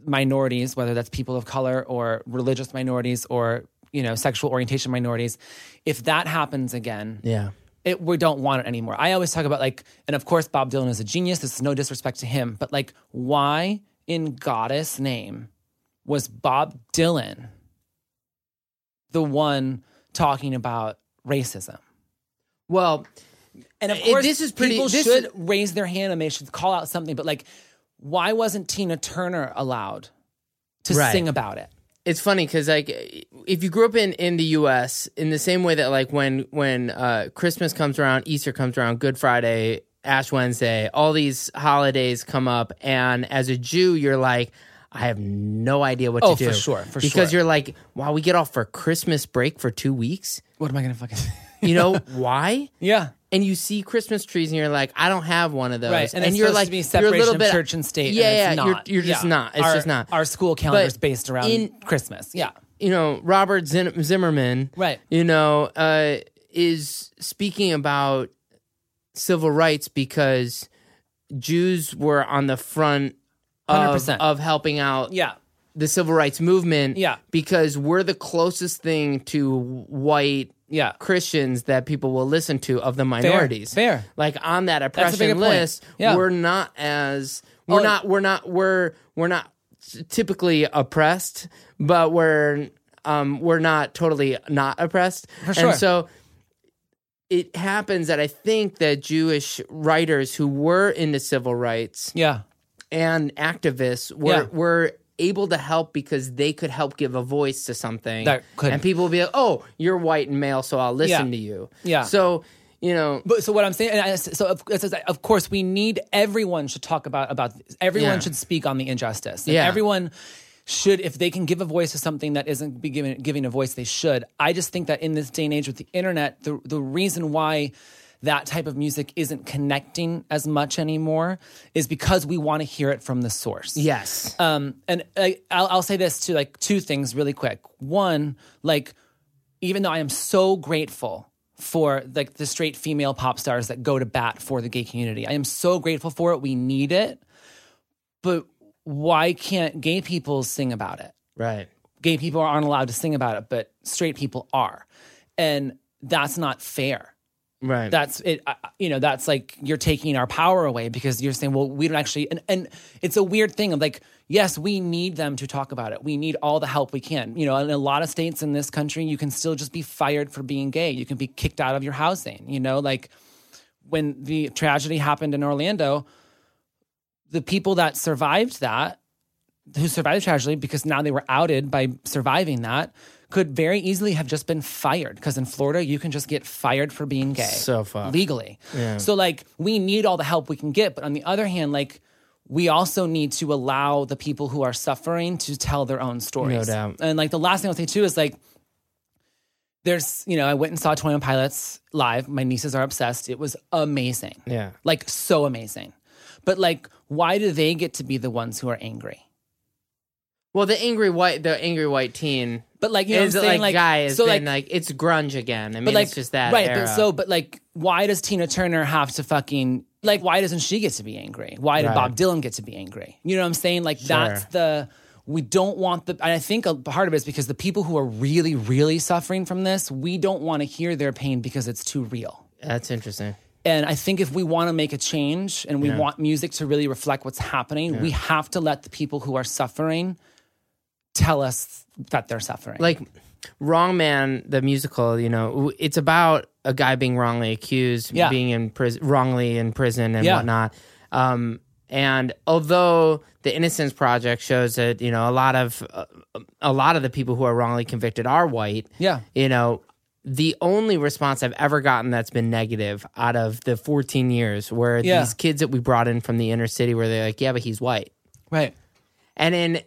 minorities, whether that's people of color or religious minorities or you know sexual orientation minorities, if that happens again, Yeah. it, we don't want it anymore. I always talk about like, and of course, Bob Dylan is a genius. This is no disrespect to him, but like, why in goddess name was Bob Dylan the one talking about racism? Well, And of course, this is pretty- People this should is- raise their hand and they should call out something. But like, why wasn't Tina Turner allowed to Right. sing about it? it's funny because like if you grew up in in the U.S. in the same way that like when when uh, Christmas comes around, Easter comes around, Good Friday, Ash Wednesday, all these holidays come up, and as a Jew, you're like. I have no idea what Oh, to do. for sure, for because sure. Because you're like, wow, we get off for Christmas break for two weeks. What am I gonna fucking? You know why? yeah. and you see Christmas trees, and you're like, I don't have one of those. Right, and, it's you're like, you're a little bit church and state. Yeah, and yeah, you're you're just Yeah. not. It's Our- just not. Our school calendar is based around in- Christmas. Yeah, you know, Robert Zin- Zimmerman, Right. You know, uh, is speaking about civil rights because Jews were on the front of, 100%. of helping out yeah, the civil rights movement. Yeah. because we're the closest thing to white. yeah. Christians that people will listen to of the minorities. fair. Like on that bigger oppression point. list, Yeah. we're not as we're Oh. not we're not we're we're not typically oppressed, but we're um we're not totally not oppressed. For sure. And so it happens that I think that Jewish writers who were into civil rights Yeah, and activists were Yeah. were able to help because they could help give a voice to something That couldn't. and people would be like oh you're white and male so i'll listen Yeah. to you Yeah. so you know But so what I'm saying, and I, so of, of course we need everyone should talk about about this. everyone Yeah. should speak on the injustice. And Yeah. everyone should, if they can give a voice to something that isn't be given giving a voice, they should. I just think that in this day and age with the internet, the the reason why that type of music isn't connecting as much anymore is because we want to hear it from the source. yes Um, and I, I'll, I'll say this to like two things really quick. One, like, even though I am so grateful for like the straight female pop stars that go to bat for the gay community, I am so grateful for it. We need it, but why can't gay people sing about it? right Gay people aren't allowed to sing about it, but straight people are, and that's not fair right. That's it you know that's like you're taking our power away because you're saying well we don't actually and, and it's a weird thing of like yes we need them to talk about it. We need all the help we can. You know in a lot of states in this country you can still just be fired for being gay. You can be kicked out of your housing you know like when the tragedy happened in orlando the people that survived that who survived the tragedy because now they were outed by surviving that could very easily have just been fired because in Florida you can just get fired for being gay So fucked. legally. Yeah. So like we need all the help we can get, but on the other hand, like we also need to allow the people who are suffering to tell their own stories. No doubt. And like the last thing I'll say too is like there's you know I went and saw Twenty One Pilots live. My nieces are obsessed. It was amazing. Yeah. like so amazing. But like, why do they get to be the ones who are angry? Well the angry white the angry white teen But like, you know, what is I'm saying? like, guy so like, like, it's grunge again. I mean but like it's just that right era. but so but like why does tina turner have to fucking like why doesn't she get to be angry? Why did Right. bob dylan get to be angry? You know what i'm saying? Like that's the we don't want the and i think a part of it is because the people who are really really suffering from this we don't want to hear their pain because it's too real. That's interesting. And I think if we want to make a change and we want music to really reflect what's happening, we have to let the people who are suffering tell us that they're suffering. like wrong man the musical you know it's about a guy being wrongly accused Yeah. being in prison wrongly in prison and Yeah. whatnot um and although the innocence project shows that you know a lot of uh, a lot of the people who are wrongly convicted are white Yeah. you know the only response I've ever gotten that's been negative out of the 14 years where Yeah. these kids that we brought in from the inner city where they're like, yeah, but he's white. right. And then,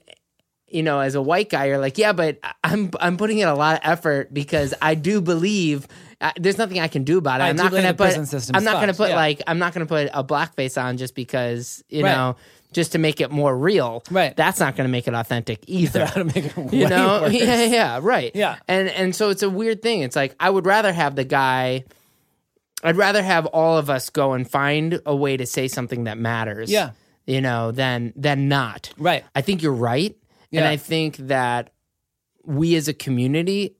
you know, as a white guy, you're like, yeah, but I'm I'm putting in a lot of effort because I do believe uh, there's nothing I can do about it. I'm not going to put. I'm not going to put yeah. like I'm not going to put a blackface on just because you Right. know just to make it more real. Right. That's not going to make it authentic either. To make it you know worse. yeah yeah right Yeah. and and so it's a weird thing it's like i would rather have the guy i'd rather have all of us go and find a way to say something that matters Yeah. you know than than not Right. i think you're right and i think that we as a community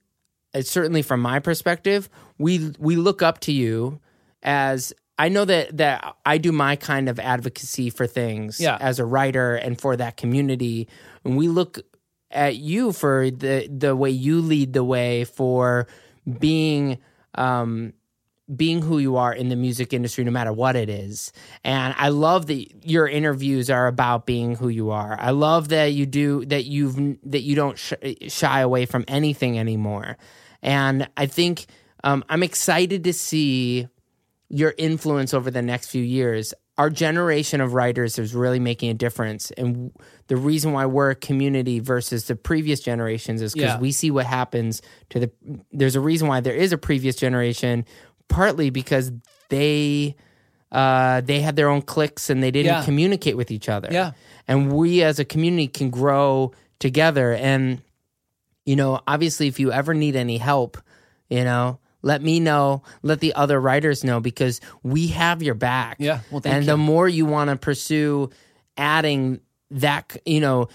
uh, certainly from my perspective we we look up to you as I know that that I do my kind of advocacy for things Yeah. as a writer and for that community and we look at you for the the way you lead the way for being um being who you are in the music industry no matter what it is. And i love that your interviews are about being who you are. I love that you do that you've that you don't sh- shy away from anything anymore. And i think um, i'm excited to see your influence over the next few years. Our generation of writers is really making a difference. And the reason why we're a community versus the previous generations is because Yeah. we see what happens to the there's a reason why there is a previous generation partly because they uh, they had their own cliques and they didn't Yeah. communicate with each other Yeah. and we as a community can grow together and you know obviously if you ever need any help you know let me know let the other writers know because we have your back Yeah. Well, and you. the more you want to pursue adding that you know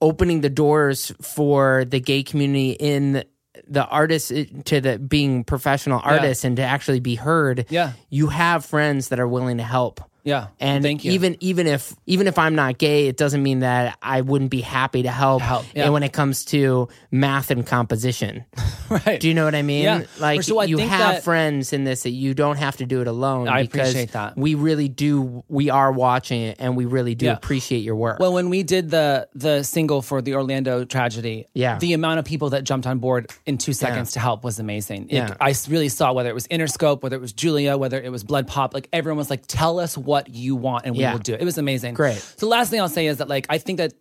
opening the doors for the gay community in the artists eh, to the being professional artists and to actually be heard Yeah. you have friends that are willing to help Yeah. And Thank you. even even if even if I'm not gay, it doesn't mean that I wouldn't be happy to help. Help, yeah. And when it comes to math and composition, right. do you know what I mean? Yeah. Like So I you have friends in this that you don't have to do it alone. I because appreciate that. We really do. We are watching it, and we really do Yeah. appreciate your work. Well, when we did the the single for the Orlando tragedy, Yeah. the amount of people that jumped on board in two seconds to help was amazing. It- Yeah. I really saw whether it was Interscope, whether it was Julia, whether it was BloodPop, like everyone was like, "Tell us what you want, and we Yeah. will do it." It was amazing. Great. So, last thing I'll say is that like I think that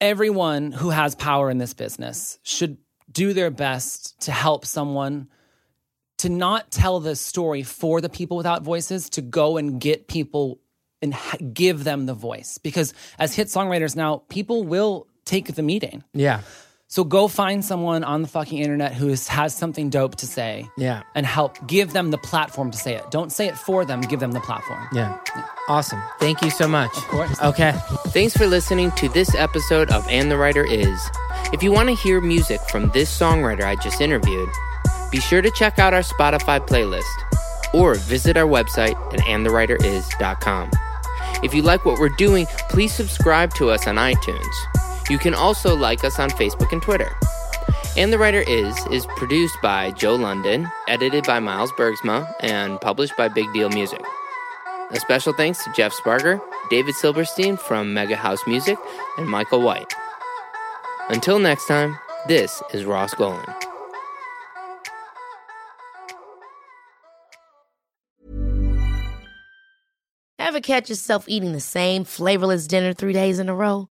everyone who has power in this business should do their best to help someone to not tell the story for the people without voices, to go and get people and ha- give them the voice. Because as hit songwriters now, people will take the meeting. yeah, So go find someone on the fucking internet who is, has something dope to say yeah, and help give them the platform to say it. Don't say it for them, give them the platform. yeah. Awesome. Thank you so much. Of course. Okay. Thanks for listening to this episode of And the Writer Is. If you want to hear music from this songwriter I just interviewed, be sure to check out our Spotify playlist or visit our website at andthewriteris.com. If you like what we're doing, please subscribe to us on iTunes. You can also like us on Facebook and Twitter. And the Writer Is is produced by Joe London, edited by Miles Bergsma, and published by Big Deal Music. A special thanks to Jeff Sparger, David Silverstein from Mega House Music, and Michael White. Until next time, this is Ross Golan. Ever catch yourself eating the same flavorless dinner three days in a row?